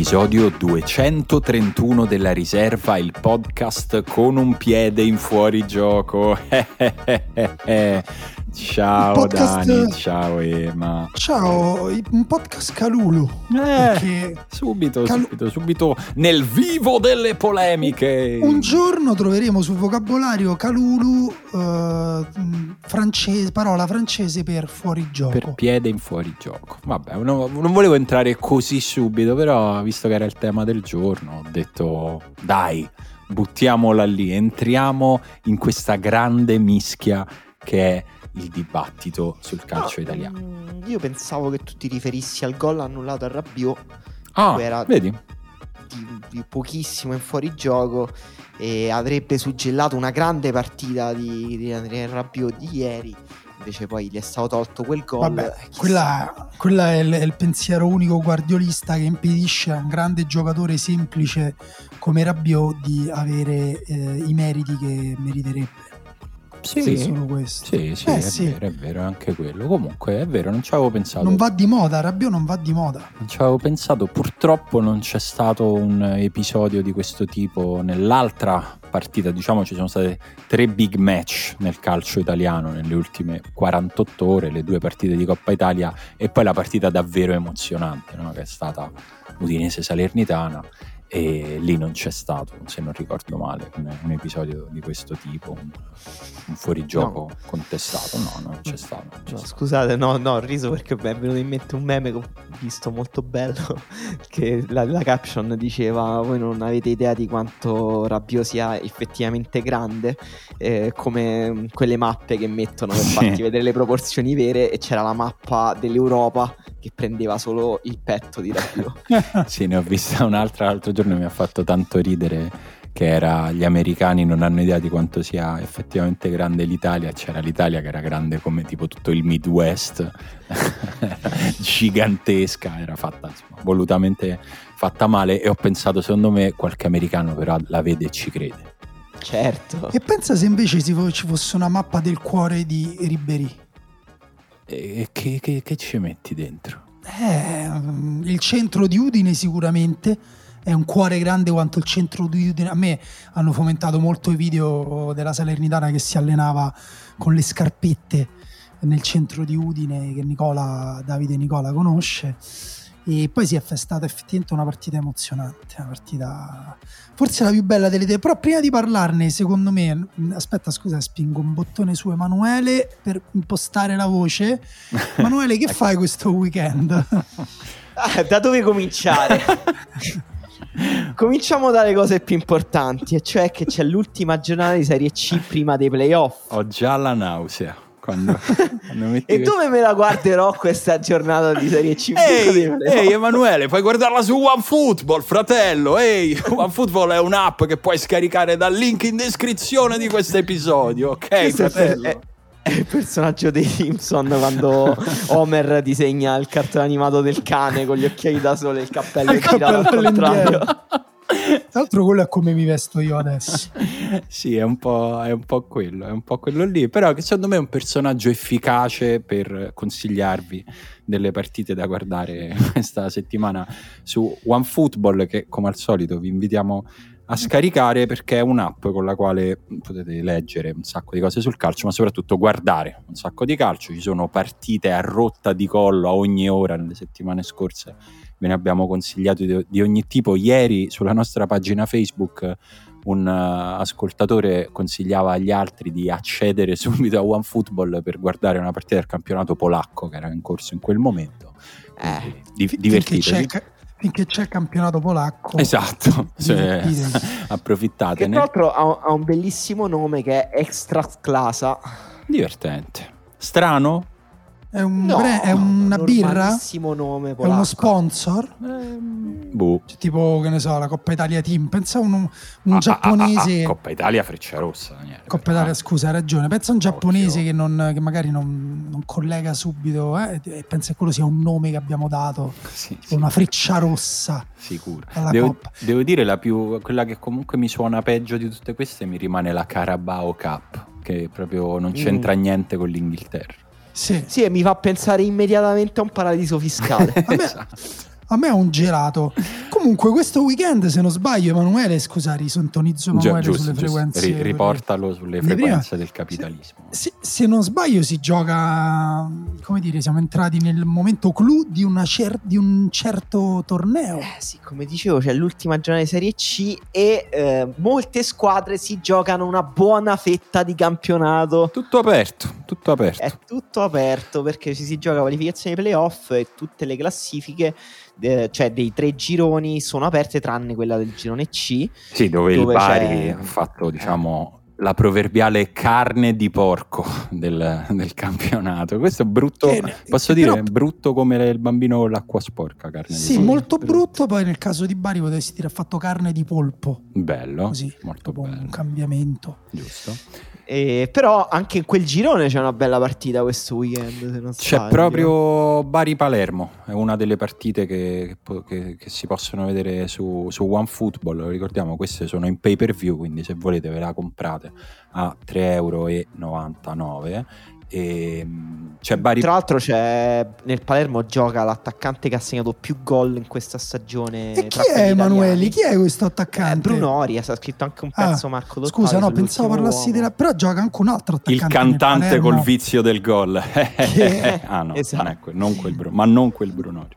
L'episodio 231 della riserva, il podcast con un piede in fuorigioco. ciao podcast... Dani, ciao Ema. Ciao, un podcast Calulu. Eh, subito, Cal... subito, subito nel vivo delle polemiche. Un giorno troveremo sul vocabolario Calulu uh, francese, parola francese per fuorigioco. Per piede in fuorigioco. Vabbè, non, non volevo entrare così subito, però visto che era il tema del giorno, ho detto dai, buttiamola lì, entriamo in questa grande mischia che è il dibattito sul calcio no, italiano. Mm, io pensavo che tu ti riferissi al gol annullato a Rabiot. Ah, era vedi? Di, di pochissimo in fuorigioco e avrebbe suggellato una grande partita di, di Andrea Rabiot di ieri invece poi gli è stato tolto quel gol. Vabbè, quella, quella è, il, è, il, pensiero unico guardiolista che impedisce a un grande giocatore semplice come Rabiot di avere eh, i meriti che meriterebbe. Sì, sì, solo questo. Sì, sì, eh, è, sì. Vero, è vero, anche quello. Comunque è vero, non ci avevo pensato. Non va di moda, Rabiot non va di moda. Non ci avevo pensato, purtroppo non c'è stato un episodio di questo tipo nell'altra partita. Diciamo ci sono state tre big match nel calcio italiano nelle ultime 48 ore, le due partite di Coppa Italia e poi la partita davvero emozionante, no? che è stata Udinese Salernitana e lì non c'è stato, se non ricordo male, un, un episodio di questo tipo, un, un fuorigioco no. contestato, no, non c'è stato. Non c'è no, stato. Scusate, no, no, ho riso perché mi è venuto in mente un meme che ho visto molto bello, che la, la caption diceva voi non avete idea di quanto Rabbio sia effettivamente grande, eh, come quelle mappe che mettono per farti vedere le proporzioni vere e c'era la mappa dell'Europa che prendeva solo il petto di Rabbio. sì, ne ho vista un'altra l'altro giorno giorno mi ha fatto tanto ridere che era gli americani non hanno idea di quanto sia effettivamente grande l'Italia, c'era l'Italia che era grande come tipo tutto il Midwest, gigantesca, era fatta insomma, volutamente fatta male e ho pensato secondo me qualche americano però la vede e ci crede. Certo. E pensa se invece ci fosse una mappa del cuore di Ribery. E che, che, che ci metti dentro? Eh, il centro di Udine sicuramente è un cuore grande quanto il centro di Udine. A me hanno fomentato molto i video della Salernitana che si allenava con le scarpette nel centro di Udine che Nicola, Davide Nicola conosce. E poi si è festata effettivamente una partita emozionante, una partita forse la più bella delle idee. Però prima di parlarne, secondo me, aspetta, scusa, spingo un bottone su Emanuele per impostare la voce. Emanuele, che fai questo weekend? Ah, da dove cominciare? Cominciamo dalle cose più importanti, e cioè che c'è l'ultima giornata di Serie C prima dei playoff. Ho già la nausea. Quando, quando e questo... dove me la guarderò questa giornata di Serie C? Ehi, ehi Emanuele, puoi guardarla su OneFootball, fratello. Ehi, OneFootball è un'app che puoi scaricare dal link in descrizione di questo episodio, ok, questo fratello? È, è il personaggio dei Simpson quando Homer disegna il cartone animato del cane con gli occhiali da sole e il cappello girato al contrario. Tra l'altro quello è come mi vesto io adesso. sì, è un, è un, po', quello, è un po' quello lì, però che secondo me è un personaggio efficace per consigliarvi delle partite da guardare questa settimana su OneFootball che come al solito vi invitiamo a scaricare perché è un'app con la quale potete leggere un sacco di cose sul calcio, ma soprattutto guardare un sacco di calcio. Ci sono partite a rotta di collo a ogni ora nelle settimane scorse. Ve ne abbiamo consigliato di, di ogni tipo. Ieri sulla nostra pagina Facebook un uh, ascoltatore consigliava agli altri di accedere subito a OneFootball per guardare una partita del campionato polacco che era in corso in quel momento. Eh, di, divertitevi finché c'è il campionato polacco. Esatto, cioè, approfittate. Che tra l'altro ha, ha, un bellissimo nome che è Extra Clasa. Divertente. Strano, è, un no, bre- è una birra? nome polacco. È uno sponsor? Eh, boh. Cioè, tipo, che ne so, la Coppa Italia Team. Pensa a un, un ah, giapponese... Ah, ah, ah, Coppa Italia Freccia Rossa. Niente, Coppa Italia, scusa, hai ragione. Pensa a un giapponese che, non, che, magari non, non collega subito eh, e pensa che quello sia un nome che abbiamo dato. Sì, sì. Una Freccia Rossa. Sicuro. Devo, devo, dire, la più, quella che comunque mi suona peggio di tutte queste mi rimane la Carabao Cup, che proprio non c'entra mm. niente con l'Inghilterra. Sì. sì, e mi fa pensare immediatamente a un paradiso fiscale. a, me, esatto. A me è un gelato. Comunque, questo weekend, se non sbaglio, Emanuele, scusa, risintonizzo Emanuele giusto, sulle giusto. frequenze. Ri- riportalo sulle frequenze prima. del capitalismo. Se, se non sbaglio, si gioca. Come dire, siamo entrati nel momento clou di, una cer- di un certo torneo. Eh sì, come dicevo, c'è l'ultima giornata di Serie C e eh, molte squadre si giocano una buona fetta di campionato. Tutto aperto, tutto aperto. È tutto aperto perché ci si gioca qualificazione playoff e tutte le classifiche, eh, cioè dei tre gironi, sono aperte tranne quella del girone C. Sì, dove, dove il Bari c'è- ha fatto, diciamo, la proverbiale carne di porco del, del campionato. Questo è brutto, Che- posso che dire, però- è brutto come il bambino con l'acqua sporca, carne Sì, molto brutto. brutto. Poi nel caso di Bari potresti dire ha fatto carne di polpo. Bello, Così, molto bello, un cambiamento. giusto. E, però anche in quel girone c'è una bella partita questo weekend. C'è proprio Bari-Palermo, è una delle partite che, che che- si possono vedere su, su OneFootball. Ricordiamo, queste sono in pay per view, quindi se volete ve la comprate a 3,99 euro. E, c'è Bari Tra l'altro c'è nel Palermo gioca l'attaccante che ha segnato più gol in questa stagione. E chi è Emanuele? Chi è questo Eh, attaccante? Bruno Oria, si è scritto anche un Ah, pezzo Marco Dottavi Scusa, no, pensavo parlassi uomo. della. Però gioca anche un altro attaccante. il cantante col vizio del gol. Che- ah no, Esatto. non è que- non quel Bru- ma non quel Bruno.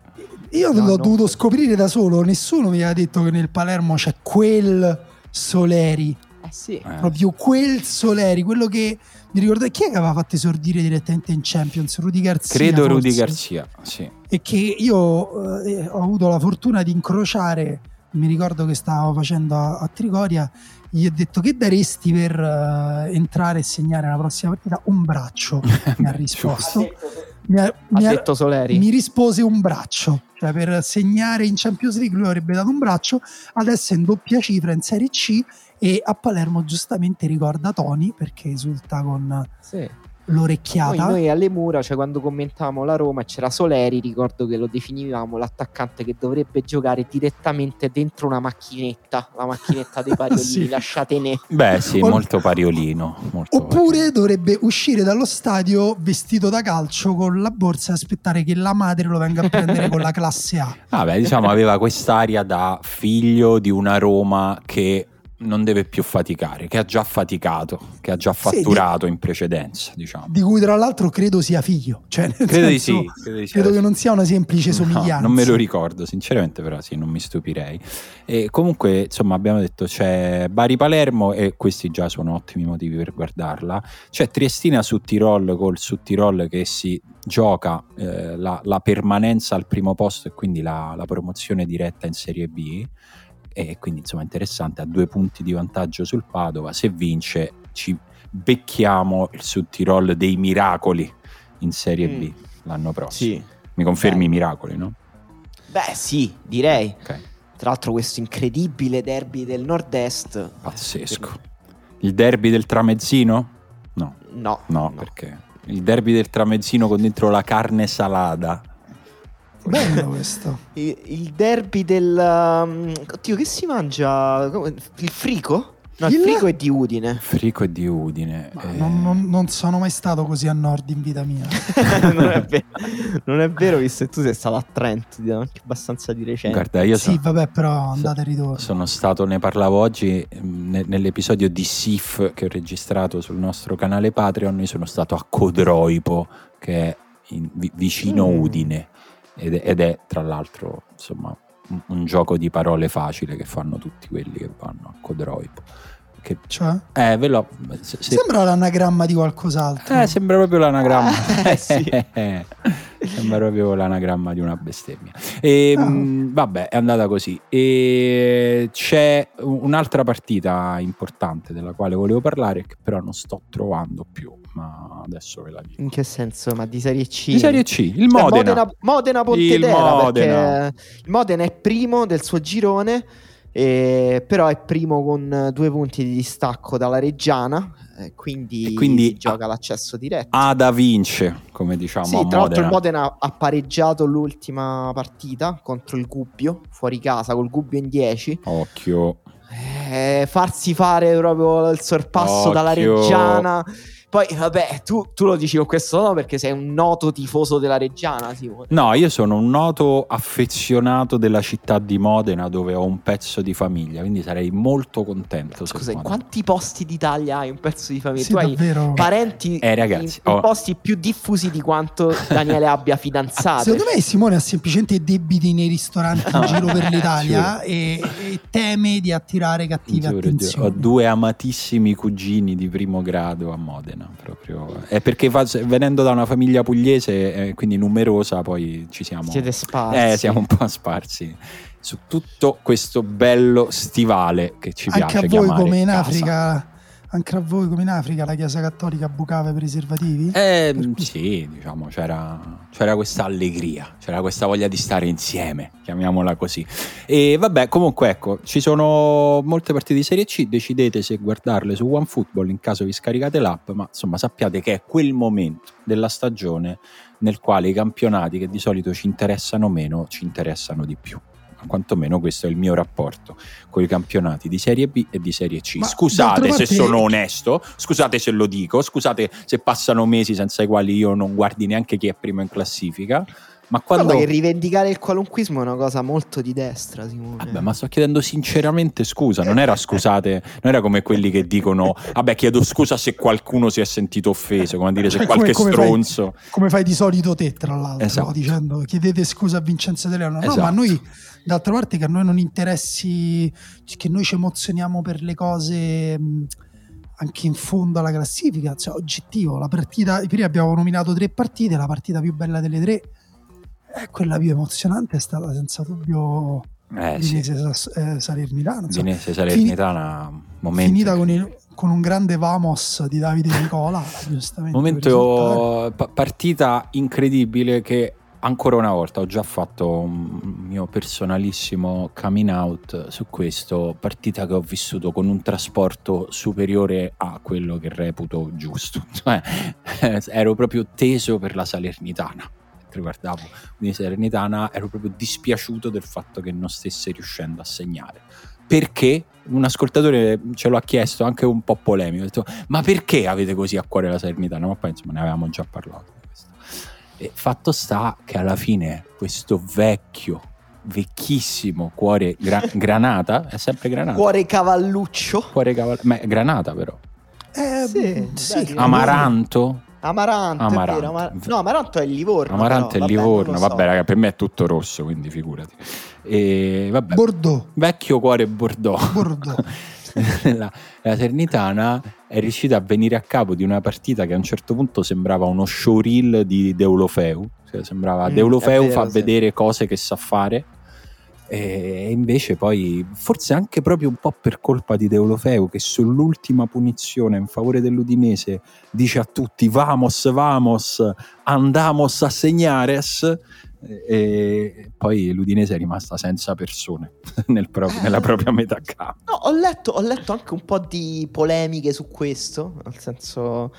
Io No, l'ho dovuto scoprire da solo. Nessuno mi aveva detto che nel Palermo c'è quel Soleri. Sì. Eh, Proprio quel Soleri, quello che mi ricordo chi è che aveva fatto esordire direttamente in Champions? Rudy Garzia. Credo Rudy forse? Garzia, sì. E che io eh, ho avuto la fortuna di incrociare. Mi ricordo che stavo facendo a, a Trigoria. Gli ho detto che daresti per eh, entrare e segnare la prossima partita? Un braccio. Mi ha risposto. Mi, ha- Ha mi ha- detto Soleri. mi rispose un braccio, cioè per segnare in Champions League lui avrebbe dato un braccio, adesso è in doppia cifra in Serie C e a Palermo giustamente ricorda Tony perché esulta con Sì. L'orecchiata. noi alle mura, cioè quando commentavamo la Roma, c'era Soleri, ricordo che lo definivamo l'attaccante che dovrebbe giocare direttamente dentro una macchinetta, la macchinetta dei pariolini, Sì. lasciatene. Beh, sì, O- molto pariolino. molto Oppure dovrebbe uscire dallo stadio vestito da calcio con la borsa e aspettare che la madre lo venga a prendere con la classe A. Vabbè, diciamo, aveva quest'aria da figlio di una Roma che non deve più faticare, che ha già faticato, che ha già Sì, fatturato in precedenza, diciamo. Di cui tra l'altro credo sia figlio. Cioè, Credo di senso, sì, credo di sì. credo che non sia una semplice No, somiglianza. non me lo ricordo, sinceramente, però sì, non mi stupirei. E comunque, insomma, abbiamo detto c'è Bari Palermo e questi già sono ottimi motivi per guardarla. C'è Triestina su Tirol col su Tirol che si gioca eh, la, la permanenza al primo posto e quindi la, la promozione diretta in Serie B. E quindi, insomma, interessante, ha due punti di vantaggio sul Padova. Se vince, ci becchiamo il su Tirol dei miracoli in Serie Mm. B l'anno prossimo. Sì. Mi confermi i Bello. miracoli, no? Beh, sì, direi. Ok, Tra l'altro questo incredibile derby del nord-est. pazzesco. Il derby del tramezzino? No, No, no, perché il derby del tramezzino con dentro la carne salata. Bello questo. Il, il derby del... um, oddio, che si mangia? Come- Il frico? No, il, Il- frico è di Udine. Frico e di Udine. Ma eh, non, non- non sono mai stato così a nord in vita mia. non, è vero, non è vero, visto che tu sei stato a Trento anche abbastanza di recente. Guarda, io sì, so- vabbè, però andate e ritorno. sono stato, ne parlavo oggi mm, ne- nell'episodio di SIF che ho registrato sul nostro canale Patreon. Io sono stato a Codroipo, che è in- vi- vicino Mm. Udine, ed è, ed è, tra l'altro insomma un, un gioco di parole facile che fanno tutti quelli che vanno a Codroipo. Che, Cioè, eh, ve l'ho. se- se- sembra l'anagramma di qualcos'altro. Eh, sembra proprio l'anagramma. Eh, sì. sembra proprio l'anagramma di una bestemmia. E, Ah. mh, vabbè, è andata così. E c'è un'altra partita importante della quale volevo parlare, che però non sto trovando più. Ma adesso ve la dico. In che senso? Ma di Serie C? Di Serie C, il Cioè, Modena. Modena, Modena Pontedera, Il Modena. perché il Modena è primo del suo girone, eh, però è primo con due punti di distacco dalla Reggiana, eh, quindi, quindi gioca l'accesso diretto. Ada vince, come diciamo Sì, a tra l'altro il Modena. Ha pareggiato l'ultima partita contro il Gubbio, fuori casa, col Gubbio in 10. Occhio. Eh, farsi fare proprio il sorpasso dalla Occhio. Reggiana. Poi, vabbè, tu, tu, lo dici con questo no perché sei un noto tifoso della Reggiana, Simone. No, io sono un noto affezionato della città di Modena dove ho un pezzo di famiglia, quindi sarei molto contento. Scusa, in quanti posti d'Italia hai un pezzo di famiglia? Sì, tu davvero. hai parenti eh, ragazzi, in, in posti più diffusi di quanto Daniele abbia fidanzate. Secondo me Simone ha semplicemente debiti nei ristoranti in giro per l'Italia e, e, teme di attirare cattive giuro, attenzioni. Giuro. Ho due amatissimi cugini di primo grado a Modena italiana proprio. È perché fa, venendo da una famiglia pugliese, eh, quindi numerosa, poi ci siamo. Siete sparsi. Eh, siamo un po' sparsi su tutto questo bello stivale che ci Anche piace a voi come in casa. Africa anche a voi come in Africa la Chiesa Cattolica bucava i preservativi? Eh, sì, diciamo c'era, c'era, questa allegria, c'era questa voglia di stare insieme, chiamiamola così. E vabbè, comunque ecco, ci sono molte partite di Serie C, decidete se guardarle su OneFootball in caso vi scaricate l'app, ma insomma sappiate che è quel momento della stagione nel quale i campionati che di solito ci interessano meno ci interessano di più quantomeno questo è il mio rapporto con i campionati di Serie B e di Serie C. Ma scusate se sono onesto, scusate se lo dico, scusate se passano mesi senza i quali io non guardi neanche chi è primo in classifica. Ma quando... Però rivendicare il qualunquismo è una cosa molto di destra, Simone. Vabbè, ma sto chiedendo sinceramente scusa, non era scusate, non era come quelli che dicono vabbè chiedo scusa se qualcuno si è sentito offeso, come a dire se cioè, qualche come, come stronzo... Fai, come fai di solito te, tra l'altro, esatto. dicendo chiedete scusa a Vincenzo Italiano. No, esatto. ma noi d'altra parte che a noi non interessi, che noi ci emozioniamo per le cose anche in fondo alla classifica, cioè oggettivo, la partita, prima abbiamo nominato tre partite, la partita più bella delle tre, eh, quella più emozionante è stata senza dubbio eh, sì. eh, Salernitana. Dinese Salernitana, momento. Finita con, il, con, un grande Vamos di Davide Nicola, giustamente. Momento, partita incredibile che ancora una volta ho già fatto un mio personalissimo coming out su questo, partita che ho vissuto con un trasporto superiore a quello che reputo giusto. Cioè, ero proprio teso per la Salernitana. Riguardavo quindi Salernitana, ero proprio dispiaciuto del fatto che non stesse riuscendo a segnare. Perché un ascoltatore ce l'ha chiesto anche un po' polemico, ha detto ma perché avete così a cuore la Salernitana? Ma poi insomma ne avevamo già parlato. E fatto sta che alla fine questo vecchio, vecchissimo cuore gra- granata, è sempre granata. Cuore cavalluccio. Cuore caval- ma è granata però. Eh, sì, sì. Amaranto. Amaranto, Amaranto. Vero, Amar- no, Amaranto è il Livorno. Amaranto però, è il Livorno, vabbè, vabbè raga, per me è tutto rosso, quindi figurati. E, vabbè. Bordeaux. Vecchio cuore Bordeaux. Bordeaux. la, la Ternitana è riuscita a venire a capo di una partita che a un certo punto sembrava uno showreel di Deulofeu, cioè sembrava mm, Deulofeu fa sì. vedere cose che sa fare e invece poi forse anche proprio un po' per colpa di Deulofeu che sull'ultima punizione in favore dell'Udinese dice a tutti vamos vamos andamos a segnares e poi l'Udinese è rimasta senza persone nel proprio, nella propria metà campo. No, ho letto, ho letto anche un po' di polemiche su questo, nel senso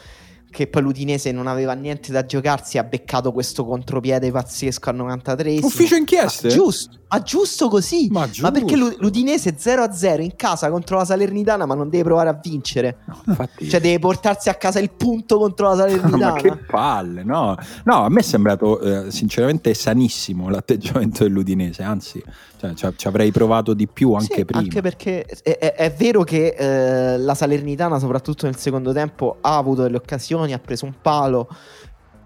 che poi l'Udinese non aveva niente da giocarsi, ha beccato questo contropiede pazzesco al 93. Ufficio inchieste? Ma giusto, ma giusto così. Ma, ma perché l'Udinese 0-0 in casa contro la Salernitana, ma non deve provare a vincere? No, infatti... Cioè deve portarsi a casa il punto contro la Salernitana. ma che palle, no. No, a me è sembrato eh, sinceramente sanissimo l'atteggiamento dell'Udinese, anzi cioè, ci avrei provato di più anche sì, prima. Anche perché è, è, è vero che eh, la Salernitana, soprattutto nel secondo tempo, ha avuto delle occasioni, ha preso un palo.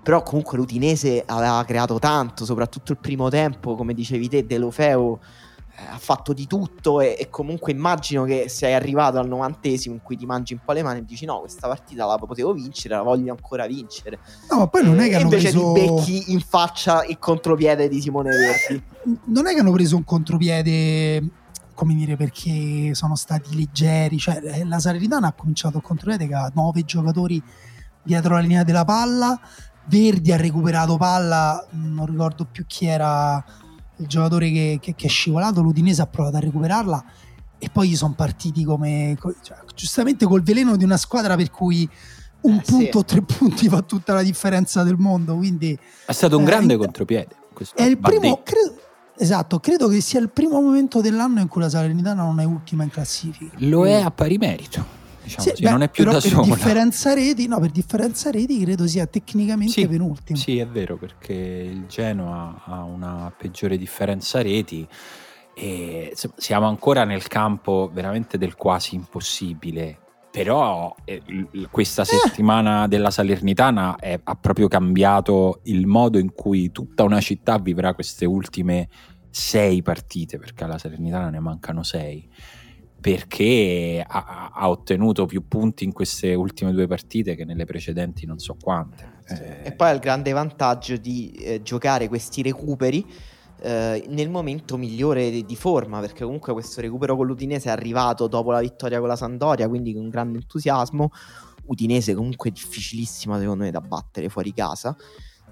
Però comunque l'Udinese aveva creato tanto, soprattutto il primo tempo, come dicevi te, Delofeu eh, ha fatto di tutto e, e, comunque immagino che sei arrivato al novantesimo in cui ti mangi un po' le mani e dici no questa partita la potevo vincere la voglio ancora vincere. No ma poi non è che hanno invece preso... ti becchi in faccia il contropiede di Simone Verdi. non è che hanno preso un contropiede come dire perché sono stati leggeri cioè eh, la Salernitana ha cominciato il contropiede che ha nove giocatori dietro la linea della palla Verdi ha recuperato palla non ricordo più chi era il giocatore che, che, che, è scivolato, l'Udinese ha provato a recuperarla e poi sono partiti come cioè, giustamente col veleno di una squadra per cui un eh, punto o tre punti fa tutta la differenza del mondo. Quindi è stato un eh, grande contropiede. È il primo, credo, esatto, credo che sia il primo momento dell'anno in cui la Salernitana non è ultima in classifica. Lo è a pari merito. Diciamo, Sì, beh, non è più da per sola. differenza reti, no, per differenza reti credo sia tecnicamente Sì, penultimo. Sì, è vero, perché il Genoa ha una peggiore differenza reti e siamo ancora nel campo veramente del quasi impossibile. Però eh, questa settimana della Salernitana è- ha proprio cambiato il modo in cui tutta una città vivrà queste ultime sei partite, perché alla Salernitana ne mancano sei, perché ha, ha ottenuto più punti in queste ultime due partite che nelle precedenti non so quante. Eh, E poi ha il grande vantaggio di eh, giocare questi recuperi eh, nel momento migliore di, di forma, perché comunque questo recupero con l'Udinese è arrivato dopo la vittoria con la Sandoria, quindi con grande entusiasmo. Udinese comunque difficilissima secondo me da battere fuori casa.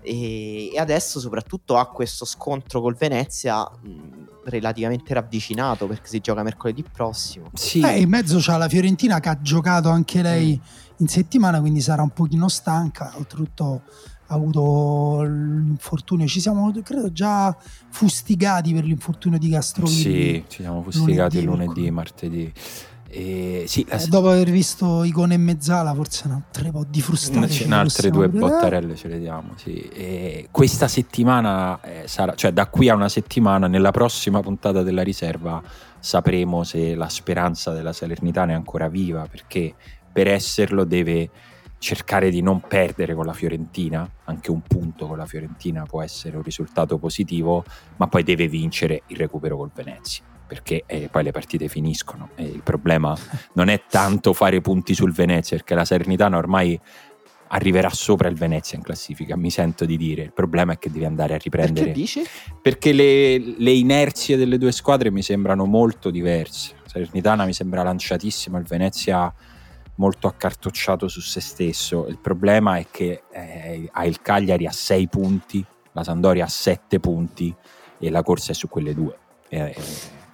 E, e adesso soprattutto ha questo scontro col Venezia mh, relativamente ravvicinato perché si gioca mercoledì prossimo. sì, Eh, in mezzo c'ha la Fiorentina che ha giocato anche lei in settimana, quindi sarà un pochino stanca. Oltretutto ha avuto l'infortunio. Ci siamo, credo, già fustigati per l'infortunio di Castrovilli. sì, ci siamo fustigati lunedì, lunedì, martedì. E, sì, la- Eh, dopo aver visto Icone e Mezzala, forse un tre po' di frustati. ce ce ne ne altre possiamo due pure dare. bottarelle ce le diamo. Sì. E questa settimana eh, sarà, cioè da qui a una settimana, nella prossima puntata della riserva, sapremo se la speranza della Salernitana è ancora viva, perché per esserlo deve cercare di non perdere con la Fiorentina, anche un punto con la Fiorentina può essere un risultato positivo, ma poi deve vincere il recupero col Venezia. Perché eh, poi le partite finiscono e il problema non è tanto fare punti sul Venezia, perché la Salernitana ormai arriverà sopra il Venezia in classifica, mi sento di dire. Il problema è che devi andare a riprendere. Perché dici? Perché le, le inerzie delle due squadre mi sembrano molto diverse. La Salernitana mi sembra lanciatissima, il Venezia molto accartocciato su se stesso. Il problema è che eh, ha il Cagliari a 6 punti, la Sandoria a 7 punti e la corsa è su quelle due. Eh,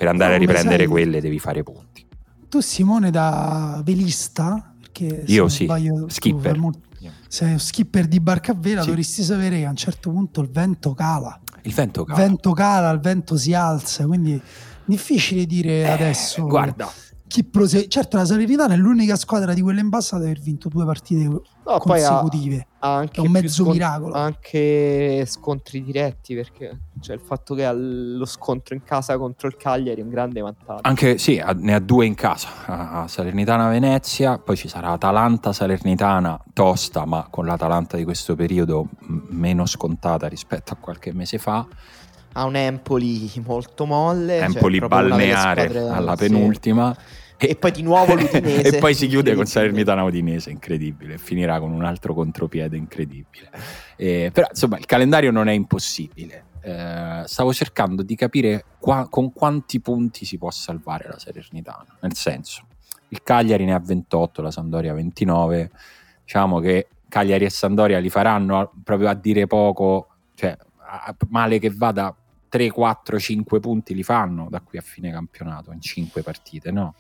per andare No, a riprendere sai- quelle devi fare punti. Tu, Simone, da velista, perché Io sì, sbaglio, tu skipper. molto- sei skipper di barca a vela, Sì. dovresti sapere che a un certo punto il vento cala. Il vento Il cala. vento cala, il vento si alza, quindi difficile dire Eh, adesso Guarda, chi prosegue. Certo, la Salernitana è l'unica squadra di quelle in basso ad aver vinto due partite No, poi ha, consecutive. ha anche È un mezzo scon- miracolo. Anche scontri diretti perché cioè, il fatto che ha lo scontro in casa contro il Cagliari è un grande vantaggio. Anche sì, ha- ne ha due in casa, a Salernitana Venezia, poi ci sarà Atalanta Salernitana tosta, ma con l'Atalanta di questo periodo m- meno scontata rispetto a qualche mese fa. Ha un Empoli molto molle. cioè, Empoli delle balneare squadre- alla sì. E poi di nuovo l'Udinese. e poi si chiude con. Salernitana Udinese, incredibile. Finirà con un altro contropiede incredibile. Eh, però insomma il calendario non è impossibile. Eh, stavo cercando di capire qua- con quanti punti si può salvare la Salernitana. Nel senso, il Cagliari ne ha 28, la Sandoria 29. Diciamo che Cagliari e Sandoria li faranno proprio a dire poco, cioè a- male che vada 3, 4, 5 punti li fanno da qui a fine campionato in 5 partite, no?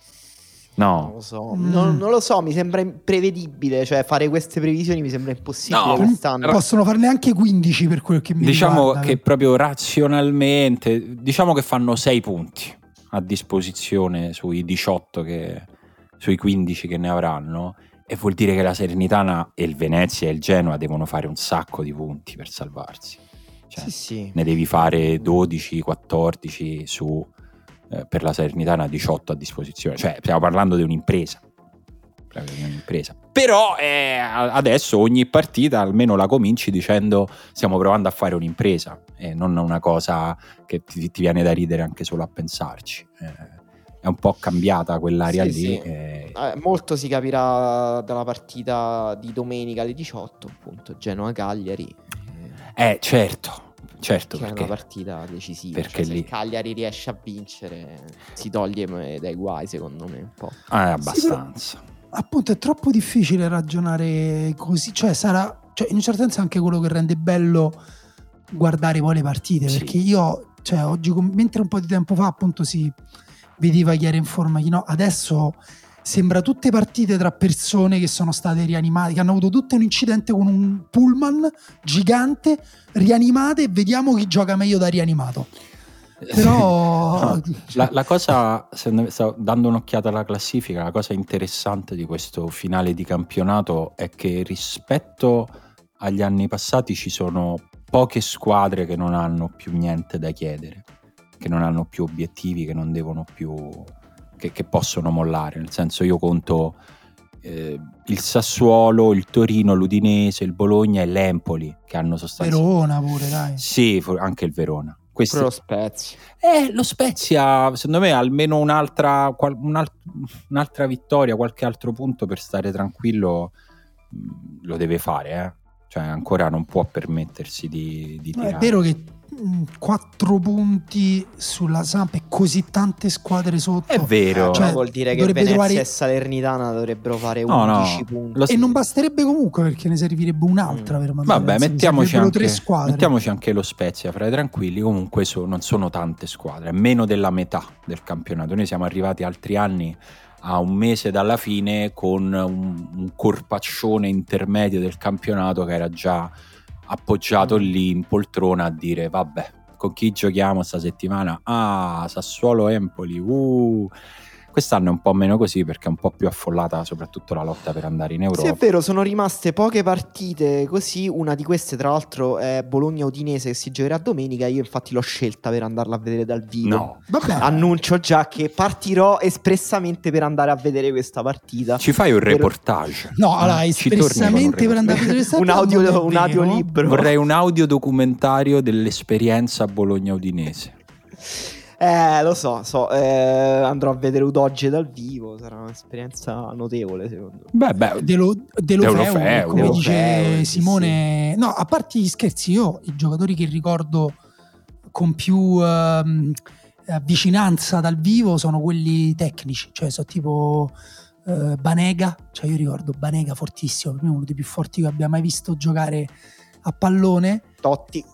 Non No, lo so, Mm. non, non lo so, mi sembra imprevedibile, cioè fare queste previsioni mi sembra impossibile No, quest'anno. Possono farne anche 15 per quel che mi diciamo riguarda. che proprio razionalmente, diciamo che fanno 6 punti a disposizione sui 18 che, sui 15 che ne avranno e vuol dire che la Serenitana e il Venezia e il Genoa devono fare un sacco di punti per salvarsi. Cioè, Sì, sì. ne devi fare 12, 14 su eh, per la Salernitana 18 a disposizione. Cioè, stiamo parlando di un'impresa. Proprio di un'impresa. Però eh, adesso ogni partita almeno la cominci dicendo stiamo provando a fare un'impresa e non una cosa che ti, ti viene da ridere anche solo a pensarci. Eh, è un po' cambiata quell'area Sì, lì. sì. eh, Eh, molto si capirà dalla partita di domenica alle 18, appunto, Genoa-Cagliari. eh, certo, certo che è perché una partita decisiva. perché Cioè, se lì- Cagliari riesce a vincere, si toglie dai guai, secondo me, un po'. ah, è abbastanza. appunto è troppo difficile ragionare così, cioè sarà, cioè in un certo senso anche quello che rende bello guardare poi le partite, Sì. perché io, cioè oggi, mentre un po' di tempo fa appunto si vedeva chi era in forma, chi no, adesso sembra tutte partite tra persone che sono state rianimate, che hanno avuto tutto un incidente con un pullman gigante, rianimate e vediamo chi gioca meglio da rianimato. Però... No, la, la, cosa, stavo dando un'occhiata alla classifica, la cosa interessante di questo finale di campionato è che rispetto agli anni passati ci sono poche squadre che non hanno più niente da chiedere, che non hanno più obiettivi, che non devono più... che, che possono mollare. Nel senso io conto eh, il Sassuolo, il Torino, l'Udinese, il Bologna e l'Empoli che hanno sostanzialmente... Verona pure, dai. Sì, anche il Verona. Questi... lo Spezia. Eh, lo Spezia, secondo me, almeno un'altra, un'altra vittoria, qualche altro punto per stare tranquillo mm, lo deve fare, eh. Cioè, ancora non può permettersi di, di tirare. È vero che 4 punti sulla Samp e così tante squadre sotto. È vero. Cioè, vuol dire che Venezia trovare... e Salernitana dovrebbero fare 11 no, no. punti. Lo... E non basterebbe comunque perché ne servirebbe un'altra mm. per mandare. Vabbè, mettiamoci anche, mettiamoci anche, lo Spezia fra i tranquilli. Comunque so, non sono tante squadre, meno della metà del campionato. Noi siamo arrivati altri anni a un mese dalla fine con un, un corpaccione intermedio del campionato che era già appoggiato lì in poltrona a dire vabbè con chi giochiamo sta settimana? Ah, Sassuolo Empoli. Uh. Quest'anno è un po' meno così perché è un po' più affollata soprattutto la lotta per andare in Europa. Sì, è vero, sono rimaste poche partite così. Una di queste, tra l'altro, è Bologna-Udinese che si giocherà domenica. Io, infatti, l'ho scelta per andarla a vedere dal vivo. No, vabbè. Annuncio già che partirò espressamente per andare a vedere questa partita. Ci fai un reportage? No, allora, espressamente per andare a vedere questa un audio, un audio libro. Vorrei un audio documentario dell'esperienza Bologna-Udinese. Eh, lo so, so eh, andrò a vedere Udoge dal vivo, sarà un'esperienza notevole secondo me. Beh, beh, Dello, Delofeu, Delofeu, come Delofeu, dice Simone. Sì. No, a parte gli scherzi, io i giocatori che ricordo con più uh, vicinanza dal vivo sono quelli tecnici, cioè sono tipo uh, Banega, cioè io ricordo Banega fortissimo, per me uno dei più forti che abbia mai visto giocare a pallone. Totti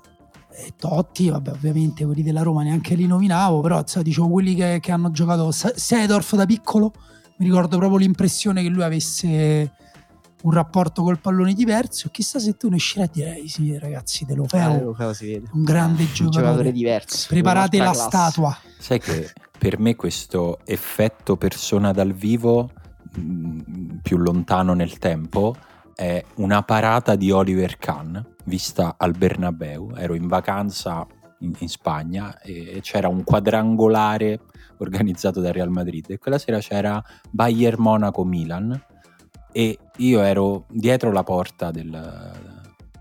Totti, vabbè, ovviamente quelli della Roma neanche li nominavo, però so, dicevo quelli che, che, hanno giocato Sedorf da piccolo, mi ricordo proprio l'impressione che lui avesse un rapporto col pallone diverso. Chissà se tu ne uscirai a dire, eh, sì, ragazzi, De Lofeo, eh, un grande giocatore, un giocatore diverso. Preparate la classe. statua. Sai che per me questo effetto persona dal vivo mh, mm, più lontano nel tempo è una parata di Oliver Kahn vista al Bernabeu. Ero in vacanza in, in Spagna e c'era un quadrangolare organizzato da Real Madrid e quella sera c'era Bayern Monaco Milan e io ero dietro la porta del,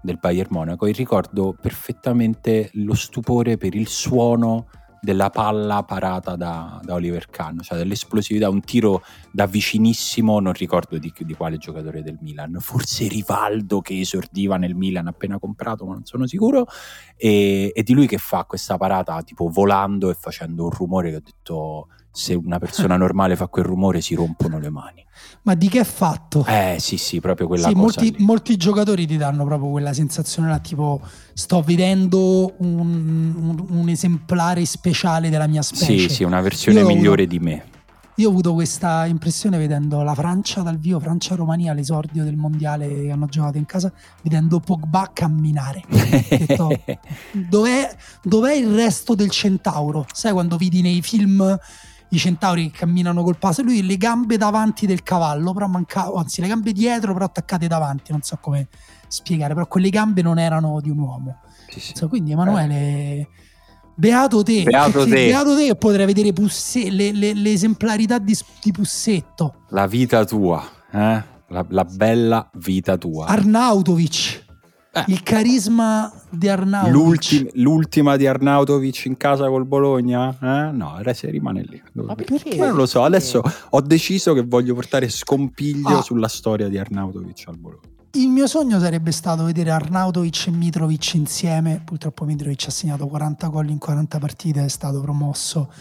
del Bayern Monaco e ricordo perfettamente lo stupore per il suono della palla parata da, da, Oliver Kahn, cioè dell'esplosività, un tiro da vicinissimo, non ricordo di, di, quale giocatore del Milan, forse Rivaldo che esordiva nel Milan appena comprato, ma non sono sicuro, e, e di lui che fa questa parata tipo volando e facendo un rumore che ho detto se una persona normale fa quel rumore si rompono le mani. Ma di che è fatto? Eh sì sì, proprio quella sì, cosa molti, molti, giocatori ti danno proprio quella sensazione là, tipo sto vedendo un, un, un esemplare speciale della mia specie. Sì, sì, una versione io migliore avuto, di me. Io ho avuto questa impressione vedendo la Francia dal vivo, Francia-Romania, l'esordio del mondiale che hanno giocato in casa, vedendo Pogba camminare. detto, dov'è, dov'è il resto del centauro? Sai quando vedi nei film i centauri che camminano col passo, lui le gambe davanti del cavallo, però mancava, anzi le gambe dietro però attaccate davanti, non so come spiegare, però quelle gambe non erano di un uomo. Sì, sì. So, quindi Emanuele... Eh. Beato te, beato te. beato te potrei vedere pusse, le, le, le, esemplarità di, di, Pussetto. La vita tua, eh? la, la bella vita tua. Arnautovic. Eh. Il carisma di Arnautovic. L'ultima, l'ultima di Arnautovic in casa col Bologna? Eh? No, adesso rimane lì. Ma perché? non lo so, adesso ho deciso che voglio portare scompiglio ah. sulla storia di Arnautovic al Bologna. Il mio sogno sarebbe stato vedere Arnautovic e Mitrovic insieme. Purtroppo Mitrovic ha segnato 40 gol in 40 partite, è stato promosso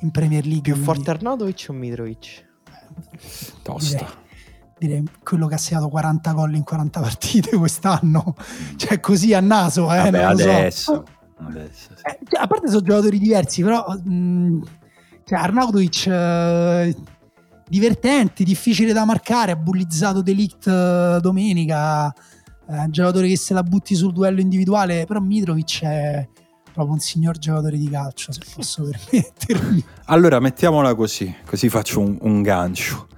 in Premier League. Più quindi... forte Arnautovic o Mitrovic? Tosta. Direi quello che ha segnato 40 gol in 40 partite quest'anno, cioè così a naso, eh, Vabbè, adesso, so. adesso sì. eh, a parte sono giocatori diversi, però mh, cioè Arnautovic eh, divertenti, difficile da marcare, ha bullizzato Delict eh, domenica, eh, un giocatore che se la butti sul duello individuale, però Mitrovic è proprio un signor giocatore di calcio, se posso permettermi. Allora, mettiamola così, così faccio un, un gancio.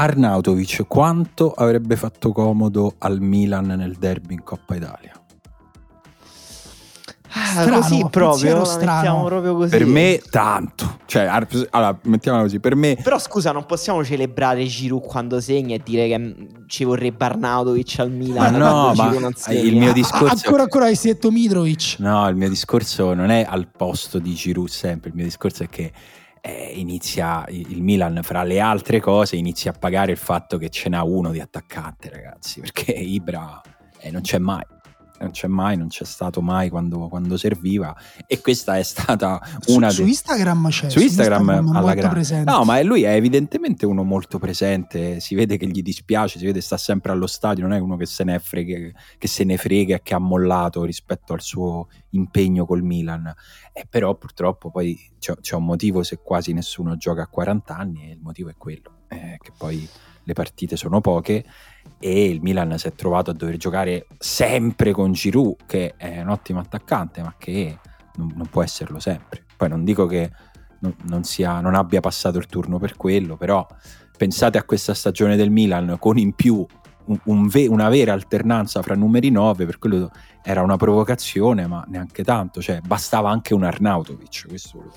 Arnautovic quanto avrebbe fatto comodo al Milan nel derby in Coppa Italia? Ah, strano, così proprio, strano. proprio così. Per me tanto. Cioè, allora, mettiamola così, per me... Però scusa, non possiamo celebrare Giroud quando segna e dire che mm, ci vorrebbe Arnautovic al Milan. Ma no, ma il mio discorso... ancora ancora hai detto Mitrovic. No, il mio discorso non è al posto di Giroud sempre, il mio discorso è che eh, inizia il Milan fra le altre cose inizia a pagare il fatto che ce n'ha uno di attaccante ragazzi perché Ibra eh, non c'è mai non c'è mai, non c'è stato mai quando, quando serviva e questa è stata una... Su, de... su Instagram c'è, su Instagram, Instagram alla grande. Presente. No, ma lui è evidentemente uno molto presente, si vede che gli dispiace, si vede che sta sempre allo stadio, non è uno che se ne frega, che se ne frega e che ha mollato rispetto al suo impegno col Milan. E però purtroppo poi c'è, c'è un motivo se quasi nessuno gioca a 40 anni e il motivo è quello, eh, che poi le partite sono poche e il Milan si è trovato a dover giocare sempre con Giroud che è un ottimo attaccante ma che non, non può esserlo sempre. Poi non dico che non, non, sia, non, abbia passato il turno per quello però pensate a questa stagione del Milan con in più un, un ve, una vera alternanza fra numeri 9 per quello era una provocazione ma neanche tanto cioè bastava anche un Arnautovic questo lo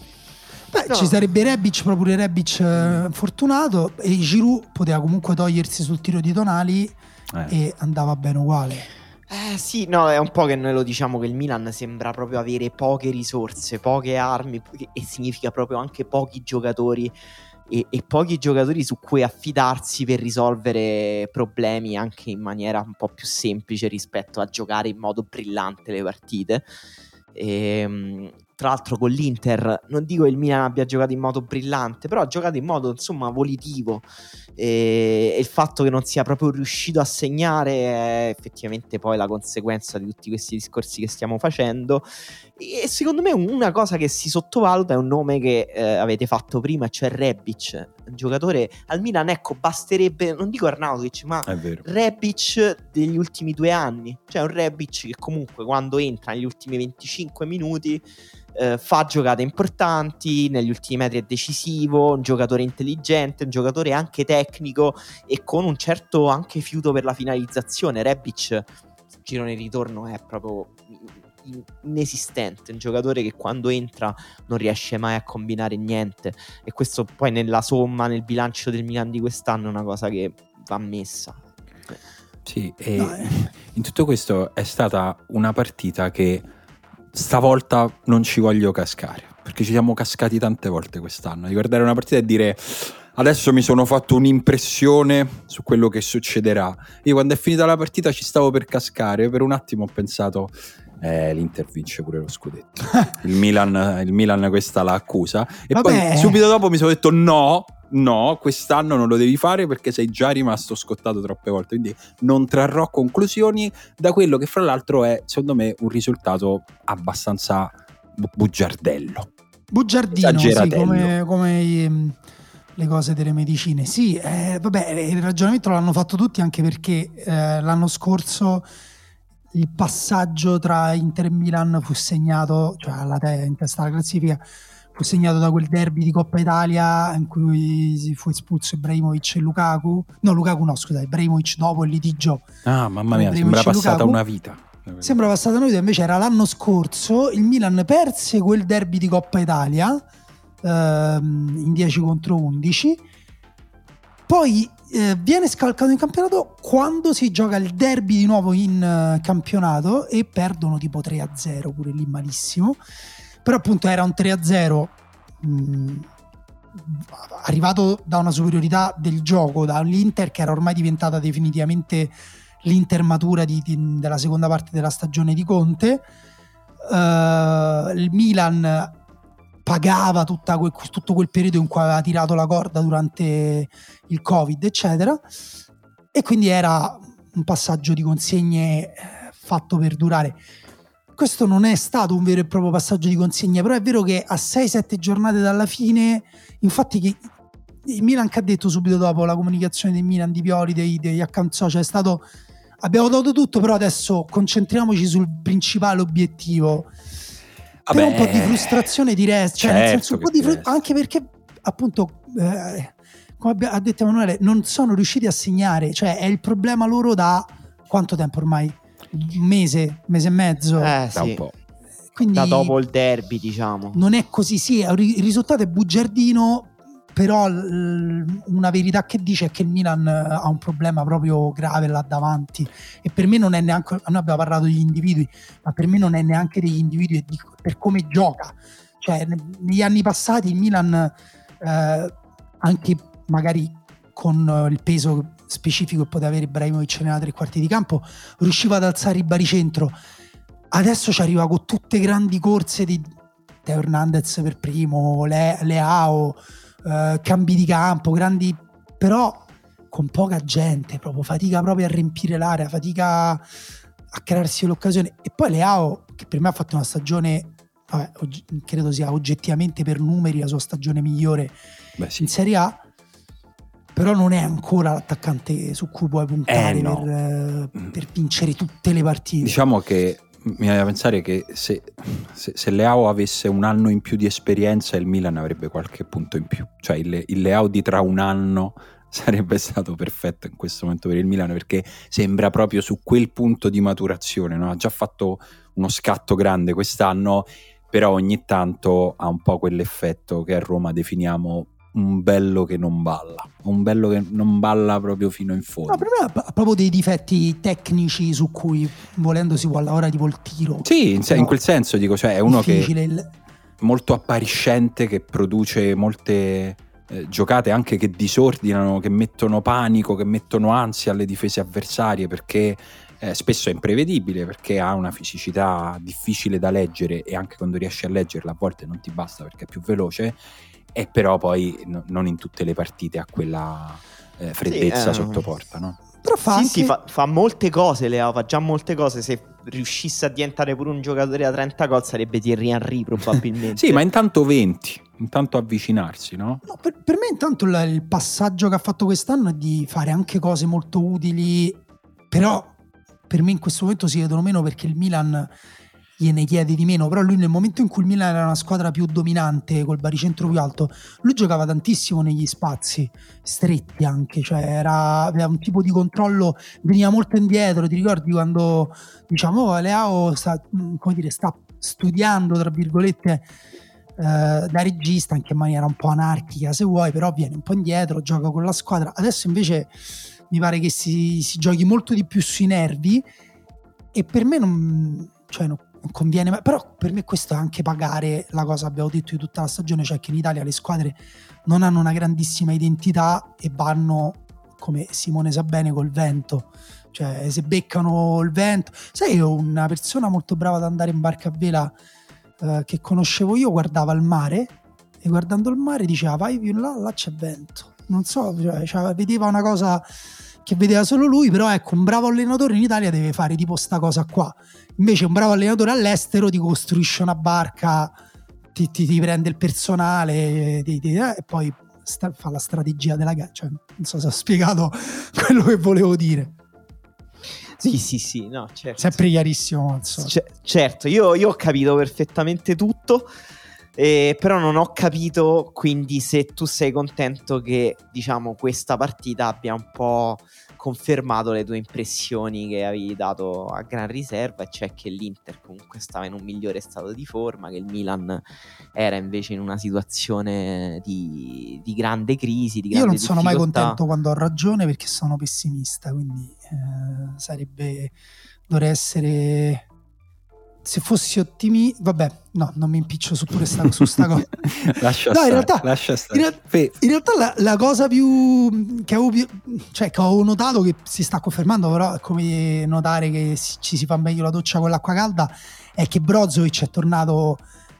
Beh, no. ci sarebbe Rebic, però pure Rebic eh, fortunato e Giroud poteva comunque togliersi sul tiro di Tonali eh. e andava bene uguale. Eh sì, no, è un po' che noi lo diciamo che il Milan sembra proprio avere poche risorse, poche armi e significa proprio anche pochi giocatori e, e, pochi giocatori su cui affidarsi per risolvere problemi anche in maniera un po' più semplice rispetto a giocare in modo brillante le partite. E, ehm, tra l'altro con l'Inter, non dico che il Milan abbia giocato in modo brillante, però ha giocato in modo insomma volitivo. E, e, il fatto che non sia proprio riuscito a segnare è effettivamente poi la conseguenza di tutti questi discorsi che stiamo facendo e secondo me una cosa che si sottovaluta è un nome che eh, avete fatto prima, cioè Rebic, un giocatore al Milan, ecco, basterebbe, non dico Arnautovic, ma Rebic degli ultimi due anni, cioè un Rebic che comunque quando entra negli ultimi 25 minuti eh, fa giocate importanti, negli ultimi metri è decisivo, un giocatore intelligente, un giocatore anche tecnico e con un certo anche fiuto per la finalizzazione. Rebic, girone ritorno, è proprio inesistente, un giocatore che quando entra non riesce mai a combinare niente e questo poi nella somma, nel bilancio del Milan di quest'anno è una cosa che va messa. Sì, e no, eh. in tutto questo è stata una partita che stavolta non ci voglio cascare, perché ci siamo cascati tante volte quest'anno, di guardare una partita e dire adesso mi sono fatto un'impressione su quello che succederà. Io quando è finita la partita ci stavo per cascare, per un attimo ho pensato eh, l'Inter vince pure lo scudetto. il, Milan, il Milan questa la accusa e Vabbè. poi subito dopo mi sono detto no, no, quest'anno non lo devi fare perché sei già rimasto scottato troppe volte, quindi non trarrò conclusioni da quello che fra l'altro è secondo me un risultato abbastanza bu- bugiardello. Bugiardino, sì, come, come i, le cose delle medicine. Sì, eh, vabbè, il ragionamento l'hanno fatto tutti anche perché eh, l'anno scorso il passaggio tra Inter e Milan fu segnato, cioè alla te- in testa alla classifica, fu segnato da quel derby di Coppa Italia in cui si fu espulso Ibrahimovic e Lukaku. No, Lukaku no, scusate, Ibrahimovic dopo il litigio. Ah, mamma mia, sembra passata una vita. Sembra passata una vita, invece era l'anno scorso, il Milan perse quel derby di Coppa Italia ehm, in 10 contro 11. Poi eh, viene scalcato in campionato quando si gioca il derby di nuovo in uh, campionato e perdono tipo 3-0, pure lì malissimo. Però appunto era un 3-0 mh, arrivato da una superiorità del gioco dall'Inter che era ormai diventata definitivamente l'Inter matura di, di, della seconda parte della stagione di Conte. Uh, il Milan pagava que, tutto quel periodo in cui aveva tirato la corda durante il covid eccetera e quindi era un passaggio di consegne eh, fatto per durare questo non è stato un vero e proprio passaggio di consegna, però è vero che a 6-7 giornate dalla fine, infatti che il Milan che ha detto subito dopo la comunicazione del Milan, di Pioli, dei, degli account social, è stato abbiamo dato tutto, però adesso concentriamoci sul principale obiettivo. Però un po' di frustrazione di resto, cioè nel certo senso un che po' di fru- anche perché appunto eh, come ha detto Emanuele non sono riusciti a segnare, cioè è il problema loro da quanto tempo ormai? Un mese, mese e mezzo. Eh Da un sì, po'. Quindi da dopo il derby diciamo. non è così, sì, un il risultato è bugiardino, però l- una verità che dice è che il Milan eh, ha un problema proprio grave là davanti e per me non è neanche, noi abbiamo parlato degli individui, ma per me non è neanche degli individui di- per come gioca. Cioè, ne- negli anni passati il Milan, eh, anche magari con eh, il peso specifico che poteva avere Ibrahimovic nella tre quarti di campo, riusciva ad alzare il baricentro. Adesso ci arriva con tutte grandi corse di Teo Hernandez per primo, Le- eh, cambi di campo, grandi, però con poca gente, proprio fatica proprio a riempire l'area, fatica a crearsi l'occasione. E poi Leao, che per me ha fatto una stagione, vabbè, oggi- credo sia oggettivamente per numeri la sua stagione migliore Beh, sì. in Serie A, però non è ancora l'attaccante su cui puoi puntare Eh, no. per, eh, per vincere tutte le partite. Diciamo che mi viene da pensare che se, se, se Leao avesse un anno in più di esperienza, il Milan avrebbe qualche punto in più. Cioè il, il Leao di tra un anno sarebbe stato perfetto in questo momento per il Milan perché sembra proprio su quel punto di maturazione. no? Ha già fatto uno scatto grande quest'anno, però ogni tanto ha un po' quell'effetto che a Roma definiamo un bello che non balla, un bello che non balla proprio fino in fondo. No, per me ha proprio dei difetti tecnici su cui volendo si può lavorare tipo il tiro. Sì, in, se- in quel senso dico, cioè è uno che il- molto appariscente che produce molte eh, giocate anche che disordinano, che mettono panico, che mettono ansia alle difese avversarie perché eh, spesso è imprevedibile perché ha una fisicità difficile da leggere e anche quando riesci a leggerla a volte non ti basta perché è più veloce e però poi no- non in tutte le partite ha quella eh, freddezza Sì, eh. sotto porta, no? Però fa Sì, anche... sì, fa, fa molte cose Leao, fa già molte cose. Se riuscisse a diventare pure un giocatore da 30 gol sarebbe Thierry Henry probabilmente. Sì, ma intanto 20, intanto avvicinarsi, no? No, per, per me intanto il, il passaggio che ha fatto quest'anno è di fare anche cose molto utili, però per me in questo momento si vedono meno perché il Milan gliene chiede di meno, però lui nel momento in cui il Milan era una squadra più dominante, col baricentro più alto, lui giocava tantissimo negli spazi stretti anche, cioè era, aveva un tipo di controllo, veniva molto indietro, ti ricordi quando diciamo "Oh, Leao sta, mm, come dire, sta studiando, tra virgolette, eh, da regista anche in maniera un po' anarchica se vuoi, però viene un po' indietro, gioca con la squadra. Adesso invece mi pare che si, si giochi molto di più sui nervi e per me non, cioè non- non conviene, però per me questo è anche pagare la cosa abbiamo detto di tutta la stagione, cioè che in Italia le squadre non hanno una grandissima identità e vanno, come Simone sa bene, col vento. Cioè, se beccano il vento. Sai, una persona molto brava ad andare in barca a vela eh, che conoscevo io guardava il mare e guardando il mare diceva vai più in là, là c'è vento. Non so, cioè, cioè, vedeva una cosa che vedeva solo lui, però ecco, un bravo allenatore in Italia deve fare tipo sta cosa qua. Invece un bravo allenatore all'estero ti costruisce una barca, ti, ti- ti prende il personale ti- eh, e poi sta- fa la strategia della gara. Cioè, non so se ho spiegato quello che volevo dire. sì, sì, sì, no, certo. Sempre chiarissimo. C- certo, io, io ho capito perfettamente tutto, eh, però non ho capito quindi se tu sei contento che diciamo questa partita abbia un po' confermato le tue impressioni che avevi dato a gran riserva, e cioè che l'Inter comunque stava in un migliore stato di forma, che il Milan era invece in una situazione di, di grande crisi. Di Io grande non sono mai contento quando ho ragione perché sono pessimista, quindi eh, sarebbe dovrei essere se fossi ottimista, vabbè, no, non mi impiccio su pure sta, su sta cosa. lascia No, in stare, realtà- lascia stare. in Fe- In realtà la, la cosa più che avevo, cioè, che ho notato che si sta confermando, però è come notare che ci si fa meglio la doccia con l'acqua calda, è che Brozovic è tornato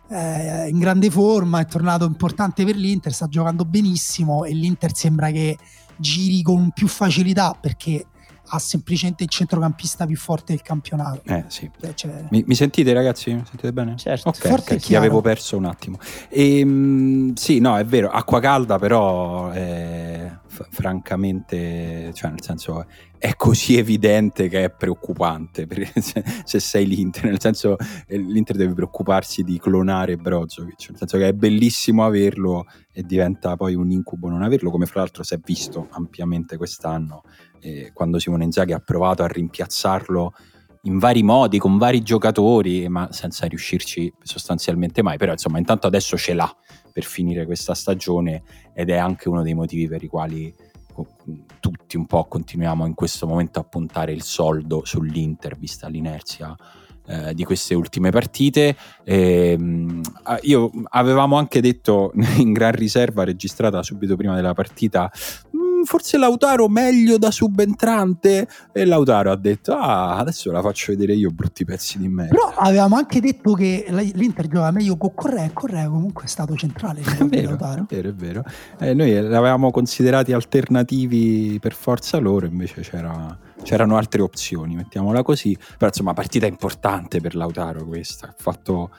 eh, in grande forma, è tornato importante per l'Inter, sta giocando benissimo e l'Inter sembra che giri con più facilità perché ha semplicemente il centrocampista più forte del campionato. eh, sì. Cioè, Mi, mi sentite ragazzi? Mi sentite bene? Certo. Ok, Forte e ok, ti chiaro. avevo perso un attimo. Ehm, sì, no, è vero, acqua calda però eh, francamente, cioè nel senso è così evidente che è preoccupante se, se, sei l'Inter, nel senso eh, l'Inter deve preoccuparsi di clonare Brozovic, nel senso che è bellissimo averlo e diventa poi un incubo non averlo, come fra l'altro si è visto ampiamente quest'anno eh, quando Simone Inzaghi ha provato a rimpiazzarlo in vari modi, con vari giocatori, ma senza riuscirci sostanzialmente mai. Però insomma, intanto adesso ce l'ha per finire questa stagione ed è anche uno dei motivi per i quali tutti un po' continuiamo in questo momento a puntare il soldo sull'Inter, vista l'inerzia eh, di queste ultime partite. E, ehm, io avevamo anche detto in gran riserva, registrata subito prima della partita, forse Lautaro meglio da subentrante? E Lautaro ha detto ah adesso la faccio vedere io brutti pezzi di merda. Però avevamo anche detto che l'Inter giocava meglio con Correa e Correa comunque è stato centrale è vero, Lautaro. è vero è vero. Eh, noi l'avevamo considerati alternativi per forza loro invece c'era, c'erano altre opzioni mettiamola così. Però insomma partita importante per Lautaro questa ha fatto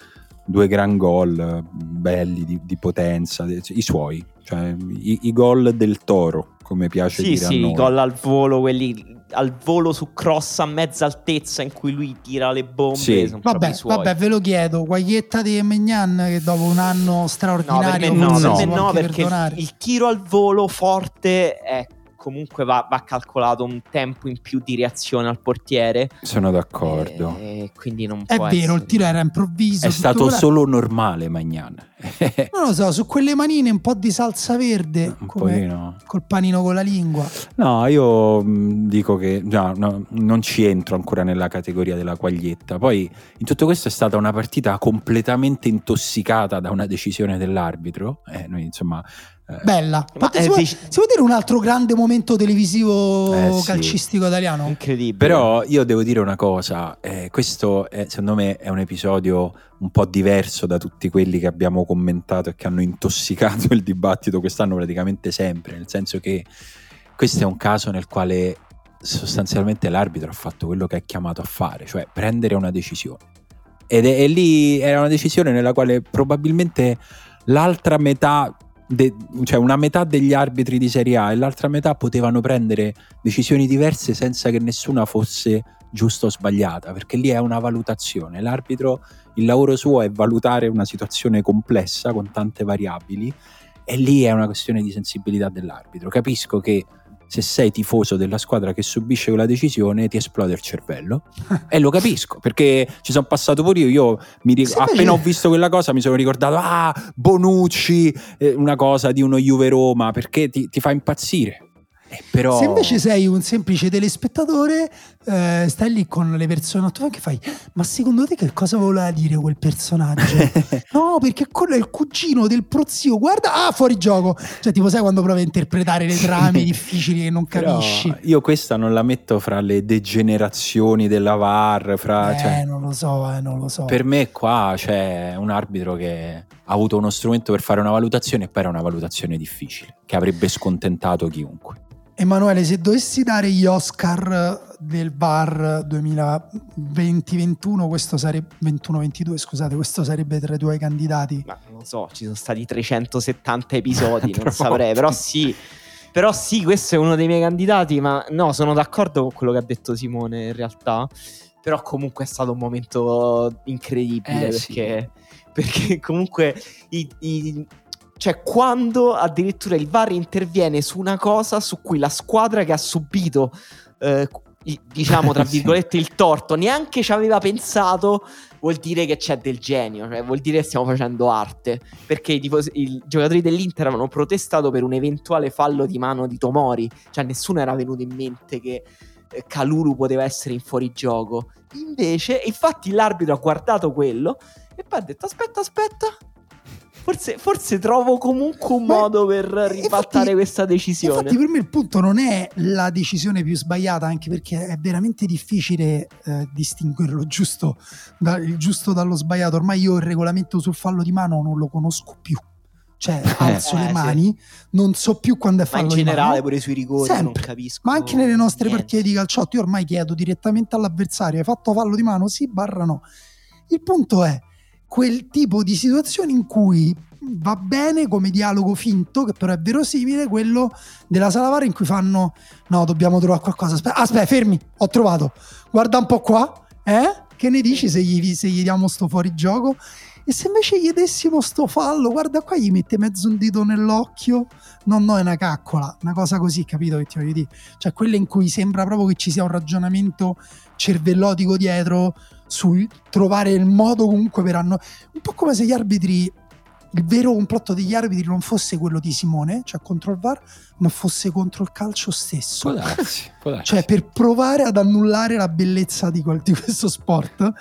due gran gol belli di, di potenza i suoi cioè i, i gol del Toro come piace sì, dire sì, a noi. i gol al volo, quelli al volo su cross a mezza altezza in cui lui tira le bombe. Sì. Vabbè, vabbè, ve lo chiedo, guaglietta di Megnan che dopo un anno straordinario no, per me no, per me no perché il, il tiro al volo forte è comunque va, va, calcolato un tempo in più di reazione al portiere. Sono d'accordo. E, quindi non è può vero, essere... il tiro era improvviso. È stato quella... solo normale Magnan. non lo so, su quelle manine un po' di salsa verde, un come col panino con la lingua. No, io mh, dico che no, no, non ci entro ancora nella categoria della quaglietta. Poi in tutto questo è stata una partita completamente intossicata da una decisione dell'arbitro. Eh, noi insomma. Bella. Ma, si, può, si, può, dire un altro grande momento televisivo eh, calcistico sì. italiano? Incredibile. Però io devo dire una cosa, eh, questo è, secondo me è un episodio un po' diverso da tutti quelli che abbiamo commentato e che hanno intossicato il dibattito quest'anno praticamente sempre, nel senso che questo è un caso nel quale sostanzialmente l'arbitro ha fatto quello che è chiamato a fare, cioè prendere una decisione. Ed è, e lì era una decisione nella quale probabilmente l'altra metà de, cioè una metà degli arbitri di Serie A e l'altra metà potevano prendere decisioni diverse senza che nessuna fosse giusta o sbagliata, perché lì è una valutazione. L'arbitro, il lavoro suo è valutare una situazione complessa con tante variabili e lì è una questione di sensibilità dell'arbitro. Capisco che se sei tifoso della squadra che subisce quella decisione ti esplode il cervello. E lo capisco perché ci sono passato pure io, io ric- appena ho visto quella cosa mi sono ricordato ah Bonucci eh, una cosa di uno Juve Roma perché ti, ti fa impazzire. Eh, però... Se invece sei un semplice telespettatore, eh, stai lì con le persone attorno che fai, ma secondo te che cosa voleva dire quel personaggio? no, perché quello è il cugino del prozio, guarda, ah, fuori gioco. Cioè, tipo, sai quando provi a interpretare le trame difficili che non capisci? Però io questa non la metto fra le degenerazioni della VAR, fra... Eh, cioè, non lo so, eh, non lo so. Per me qua c'è un arbitro che ha avuto uno strumento per fare una valutazione e poi era una valutazione difficile, che avrebbe scontentato chiunque. Emanuele, se dovessi dare gli Oscar del VAR 2020-21, questo sarebbe 21-22, scusate, questo sarebbe tra i tuoi candidati. Ma non so, ci sono stati 370 episodi, non saprei, però sì. Però sì, questo è uno dei miei candidati, ma no, sono d'accordo con quello che ha detto Simone in realtà. Però comunque è stato un momento incredibile eh, perché, sì. perché comunque i, i cioè, quando addirittura il VAR interviene su una cosa su cui la squadra che ha subito, eh, diciamo tra virgolette, il torto, neanche ci aveva pensato, vuol dire che c'è del genio, cioè vuol dire che stiamo facendo arte. Perché i, i giocatori dell'Inter avevano protestato per un eventuale fallo di mano di Tomori, cioè nessuno era venuto in mente che eh, Calulu poteva essere in fuorigioco. Invece, infatti, l'arbitro ha guardato quello e poi ha detto: Aspetta, aspetta, Forse, forse, trovo comunque un modo per ribaltare infatti, questa decisione. Infatti, per me il punto non è la decisione più sbagliata, anche perché è veramente difficile eh, distinguerlo giusto, da, il giusto dallo sbagliato. Ormai io il regolamento sul fallo di mano non lo conosco più. Cioè, alzo eh, le mani, sì. non so più quando è fallo Ma in generale, mano. pure sui rigori, Sempre. non capisco. Ma anche nelle nostre niente. partite di calciotto, io ormai chiedo direttamente all'avversario: hai fatto fallo di mano? Sì, barra no. Il punto è quel tipo di situazioni in cui va bene come dialogo finto, che però è verosimile, quello della Salavara in cui fanno no, dobbiamo trovare qualcosa. Aspetta, aspetta fermi, ho trovato. Guarda un po' qua, eh? Che ne dici se gli, se gli diamo sto fuorigioco? E se invece gli dessimo sto fallo, guarda qua, gli mette mezzo un dito nell'occhio. No, no, è una caccola, una cosa così, capito che ti voglio dire? Cioè, quelle in cui sembra proprio che ci sia un ragionamento cervellotico dietro sul trovare il modo comunque per anno. Un po' come se gli arbitri il vero complotto degli arbitri non fosse quello di Simone, cioè contro il VAR, ma fosse contro il calcio stesso. Può darsi, può darsi. Cioè per provare ad annullare la bellezza di, quel, di questo sport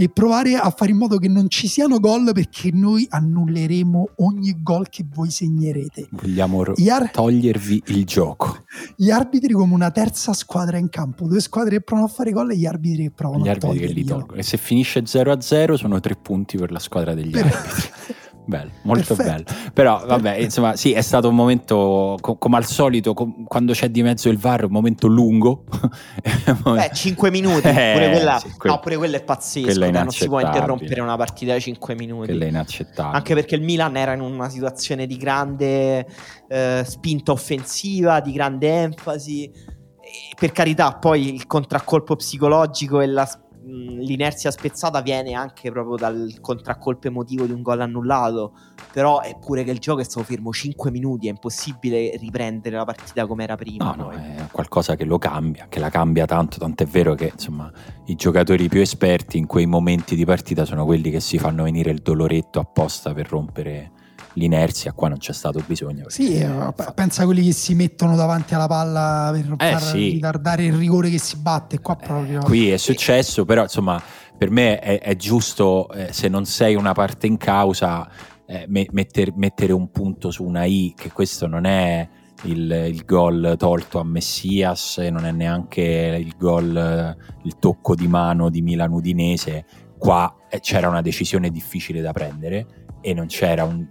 e provare a fare in modo che non ci siano gol perché noi annulleremo ogni gol che voi segnerete. Vogliamo ar- togliervi il gioco. Gli arbitri come una terza squadra in campo, due squadre che provano a fare gol e gli arbitri che provano gli a arbitri che li tolgono. E se finisce 0-0 sono tre punti per la squadra degli per... arbitri. bello, molto Perfetto. bello. Però vabbè, insomma, sì, è stato un momento, co- come al solito, com- quando c'è di mezzo il VAR, un momento lungo. Beh, 5 minuti, eh, pure, quella, sì, quel, no, pure quello è pazzesco, è non si può interrompere una partita da 5 minuti. Quella è inaccettabile. Anche perché il Milan era in una situazione di grande eh, spinta offensiva, di grande enfasi. E per carità, poi il contraccolpo psicologico e la l'inerzia spezzata viene anche proprio dal contraccolpo emotivo di un gol annullato. Però è pure che il gioco è stato fermo 5 minuti, è impossibile riprendere la partita come era prima. No, no, è qualcosa che lo cambia, che la cambia tanto, tant'è vero che insomma i giocatori più esperti in quei momenti di partita sono quelli che si fanno venire il doloretto apposta per rompere l'inerzia, qua non c'è stato bisogno. Sì, eh, pensa a quelli che si mettono davanti alla palla per eh, far sì. ritardare il rigore che si batte. Qua eh, proprio... Eh, qui è successo, però insomma, per me è, è giusto, eh, se non sei una parte in causa, eh, metter, mettere un punto su una I, che questo non è il, il gol tolto a Messias, non è neanche il gol, il tocco di mano di Milan Udinese. Qua c'era una decisione difficile da prendere e non c'era un,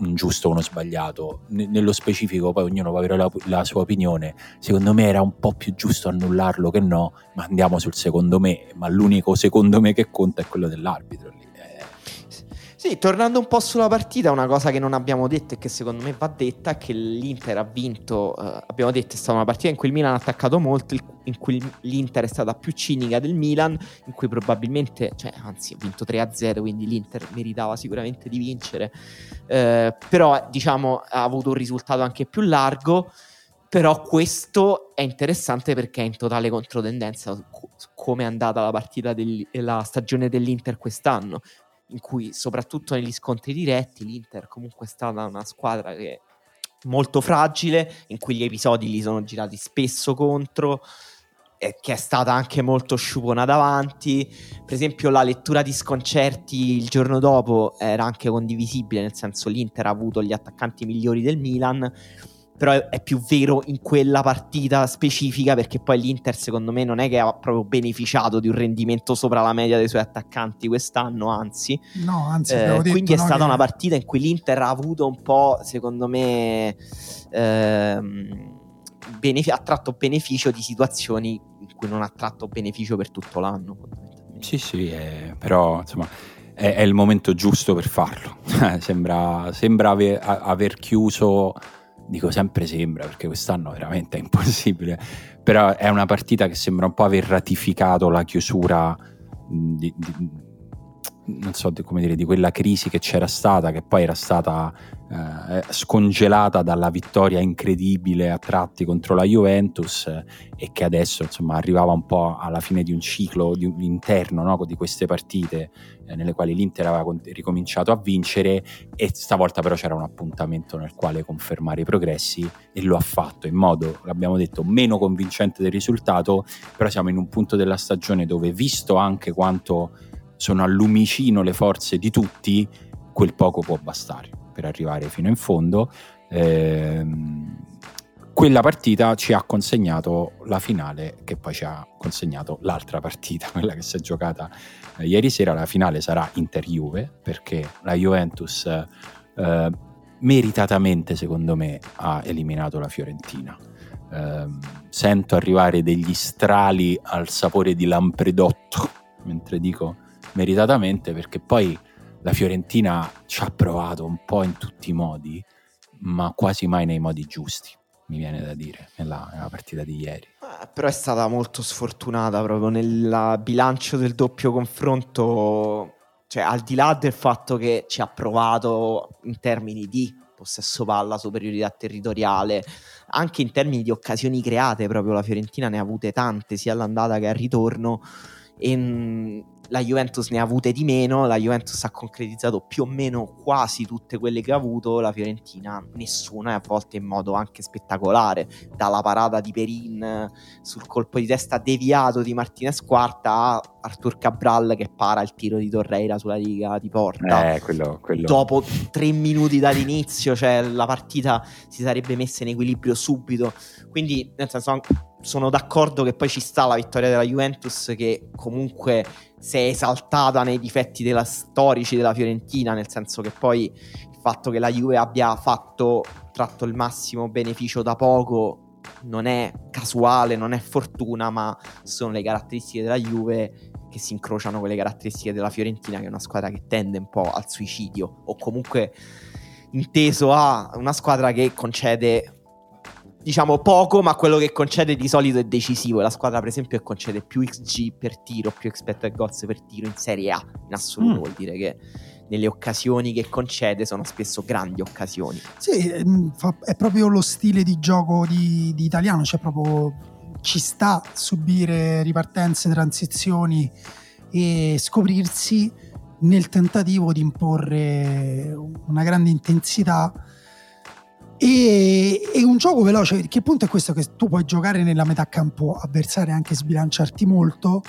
un giusto o uno sbagliato. Nello specifico poi ognuno può avere la, la, sua opinione. Secondo me era un po' più giusto annullarlo che no, ma andiamo sul secondo me, ma l'unico secondo me che conta è quello dell'arbitro. Sì, tornando un po' sulla partita, una cosa che non abbiamo detto e che secondo me va detta è che l'Inter ha vinto, eh, abbiamo detto è stata una partita in cui il Milan ha attaccato molto, in cui l'Inter è stata più cinica del Milan, in cui probabilmente, cioè anzi ha vinto 3-0, quindi l'Inter meritava sicuramente di vincere, eh, però diciamo ha avuto un risultato anche più largo, però questo è interessante perché è in totale controtendenza come è andata la partita della stagione dell'Inter quest'anno in cui soprattutto negli scontri diretti l'Inter comunque è stata una squadra che è molto fragile, in cui gli episodi li sono girati spesso contro, e che è stata anche molto sciupona davanti. Per esempio la lettura di sconcerti il giorno dopo era anche condivisibile, nel senso l'Inter ha avuto gli attaccanti migliori del Milan, però è più vero in quella partita specifica perché poi l'Inter secondo me non è che ha proprio beneficiato di un rendimento sopra la media dei suoi attaccanti quest'anno, anzi. No, anzi, eh, detto, quindi è no, stata che... una partita in cui l'Inter ha avuto un po', secondo me, ehm, benefi- ha tratto beneficio di situazioni in cui non ha tratto beneficio per tutto l'anno. Sì, sì, eh, però insomma è, è, il momento giusto per farlo. sembra, sembra aver, aver chiuso dico sempre sembra perché quest'anno veramente è impossibile, però è una partita che sembra un po' aver ratificato la chiusura di, di, non so come dire, di quella crisi che c'era stata, che poi era stata eh, scongelata dalla vittoria incredibile a tratti contro la Juventus eh, e che adesso insomma arrivava un po' alla fine di un ciclo di interno no? di queste partite eh, nelle quali l'Inter aveva ricominciato a vincere e stavolta però c'era un appuntamento nel quale confermare i progressi e lo ha fatto in modo, l'abbiamo detto, meno convincente del risultato, però siamo in un punto della stagione dove visto anche quanto sono a le forze di tutti, quel poco può bastare per arrivare fino in fondo. Ehm, quella partita ci ha consegnato la finale che poi ci ha consegnato l'altra partita, quella che si è giocata eh, ieri sera. La finale sarà Inter-Juve perché la Juventus eh, meritatamente secondo me ha eliminato la Fiorentina. Eh, sento arrivare degli strali al sapore di Lampredotto mentre dico meritatamente perché poi la Fiorentina ci ha provato un po' in tutti i modi, ma quasi mai nei modi giusti, mi viene da dire, nella, nella partita di ieri. Eh, però è stata molto sfortunata proprio nel bilancio del doppio confronto, cioè al di là del fatto che ci ha provato in termini di possesso palla, superiorità territoriale, anche in termini di occasioni create, proprio la Fiorentina ne ha avute tante, sia all'andata che al ritorno. E mm, la Juventus ne ha avute di meno, la Juventus ha concretizzato più o meno quasi tutte quelle che ha avuto, la Fiorentina nessuna e a volte in modo anche spettacolare, dalla parata di Perin sul colpo di testa deviato di Martinez Quarta a Artur Cabral che para il tiro di Torreira sulla riga di porta. Eh, quello, quello. Dopo tre minuti dall'inizio, cioè la partita si sarebbe messa in equilibrio subito. Quindi, nel senso, sono d'accordo che poi ci sta la vittoria della Juventus che comunque si è esaltata nei difetti della, storici della Fiorentina, nel senso che poi il fatto che la Juve abbia fatto tratto il massimo beneficio da poco non è casuale, non è fortuna, ma sono le caratteristiche della Juve che si incrociano con le caratteristiche della Fiorentina, che è una squadra che tende un po' al suicidio, o comunque inteso a una squadra che concede diciamo poco, ma quello che concede di solito è decisivo. La squadra, per esempio, che concede più XG per tiro, più expected goals per tiro in Serie A, in assoluto, mm. vuol dire che nelle occasioni che concede sono spesso grandi occasioni. Sì, è proprio lo stile di gioco di, di italiano, cioè proprio ci sta a subire ripartenze, transizioni e scoprirsi nel tentativo di imporre una grande intensità e, e, un gioco veloce, che punto è questo? Che tu puoi giocare nella metà campo avversaria anche sbilanciarti molto,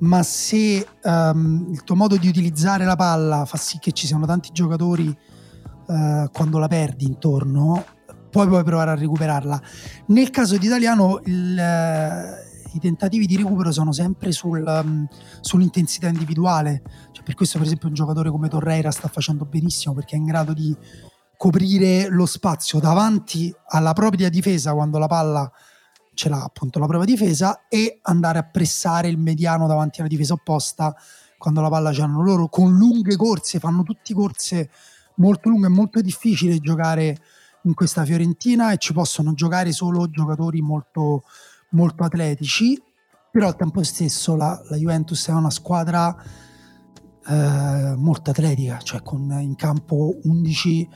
ma se um, il tuo modo di utilizzare la palla fa sì che ci siano tanti giocatori uh, quando la perdi intorno, poi puoi provare a recuperarla. Nel caso di Italiano il, uh, i tentativi di recupero sono sempre sul, um, sull'intensità individuale, cioè, per questo per esempio un giocatore come Torreira sta facendo benissimo perché è in grado di coprire lo spazio davanti alla propria difesa quando la palla ce l'ha appunto la propria difesa e andare a pressare il mediano davanti alla difesa opposta quando la palla ce l'hanno loro con lunghe corse, fanno tutte corse molto lunghe, è molto difficile giocare in questa Fiorentina e ci possono giocare solo giocatori molto, molto atletici, però al tempo stesso la, la Juventus è una squadra eh, molto atletica, cioè con in campo 11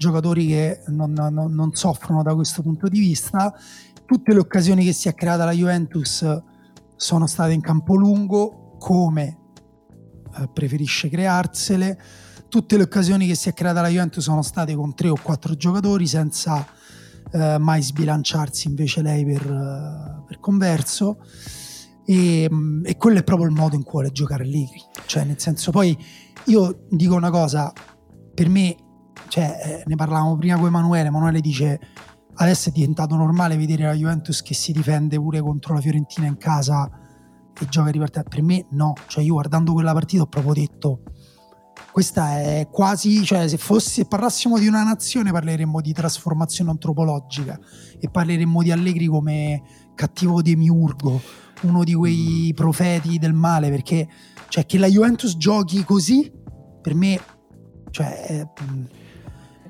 giocatori che non, non, non, soffrono da questo punto di vista. Tutte le occasioni che si è creata la Juventus sono state in campo lungo, come eh, preferisce crearsele. Tutte le occasioni che si è creata la Juventus sono state con tre o quattro giocatori senza eh, mai sbilanciarsi invece lei per, uh, per converso. E, mm, e, quello è proprio il modo in cui vuole giocare Allegri. Cioè, nel senso, poi io dico una cosa, per me cioè, eh, ne parlavamo prima con Emanuele, Emanuele dice adesso è diventato normale vedere la Juventus che si difende pure contro la Fiorentina in casa e gioca di partita. Per me no, cioè io guardando quella partita ho proprio detto questa è quasi, cioè se, fosse, se parlassimo di una nazione parleremmo di trasformazione antropologica e parleremmo di Allegri come cattivo demiurgo, uno di quei mm. profeti del male, perché cioè, che la Juventus giochi così, per me, cioè,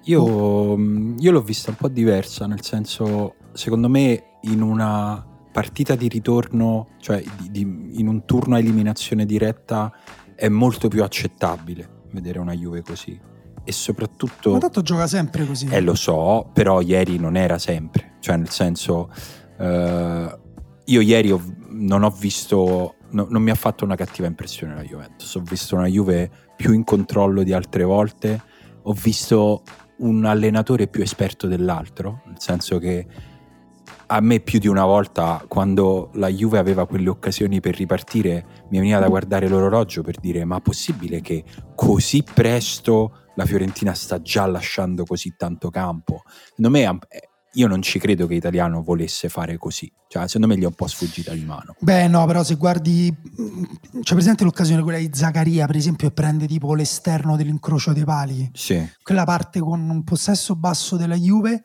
io, oh. io l'ho vista un po' diversa, nel senso, secondo me in una partita di ritorno, cioè di, di, in un turno a eliminazione diretta, è molto più accettabile vedere una Juve così. E soprattutto... Ma tanto gioca sempre così. Eh, lo so, però ieri non era sempre. Cioè, nel senso, eh, io ieri ho, non ho visto... No, non mi ha fatto una cattiva impressione la Juventus. Ho visto una Juve più in controllo di altre volte. Ho visto un allenatore più esperto dell'altro, nel senso che a me più di una volta quando la Juve aveva quelle occasioni per ripartire mi veniva da guardare l'orologio per dire ma possibile che così presto la Fiorentina sta già lasciando così tanto campo? Secondo me io non ci credo che Italiano volesse fare così. Cioè, secondo me gli è un po' sfuggita di mano. Beh, no, però se guardi. C'è presente l'occasione quella di Zaccaria, per esempio, e prende tipo l'esterno dell'incrocio dei pali. Sì. Quella parte con un possesso basso della Juve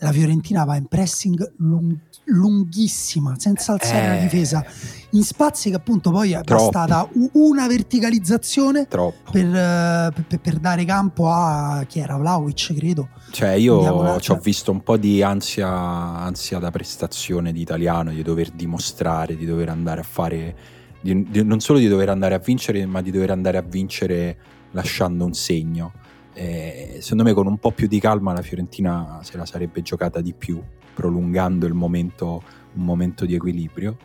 la Fiorentina va in pressing lung- lunghissima, senza alzare Eh. la difesa, in spazi che appunto poi è Troppo. bastata una verticalizzazione per, eh, per- per dare campo a chi era Vlaovic, credo. Cioè, io ci ho visto un po' di ansia, ansia da prestazione di italiano, di dover dimostrare, di dover andare a fare, di- di- non solo di dover andare a vincere, ma di dover andare a vincere lasciando un segno. Eh, secondo me, con un po' più di calma, la Fiorentina se la sarebbe giocata di più, prolungando il momento, un momento di equilibrio.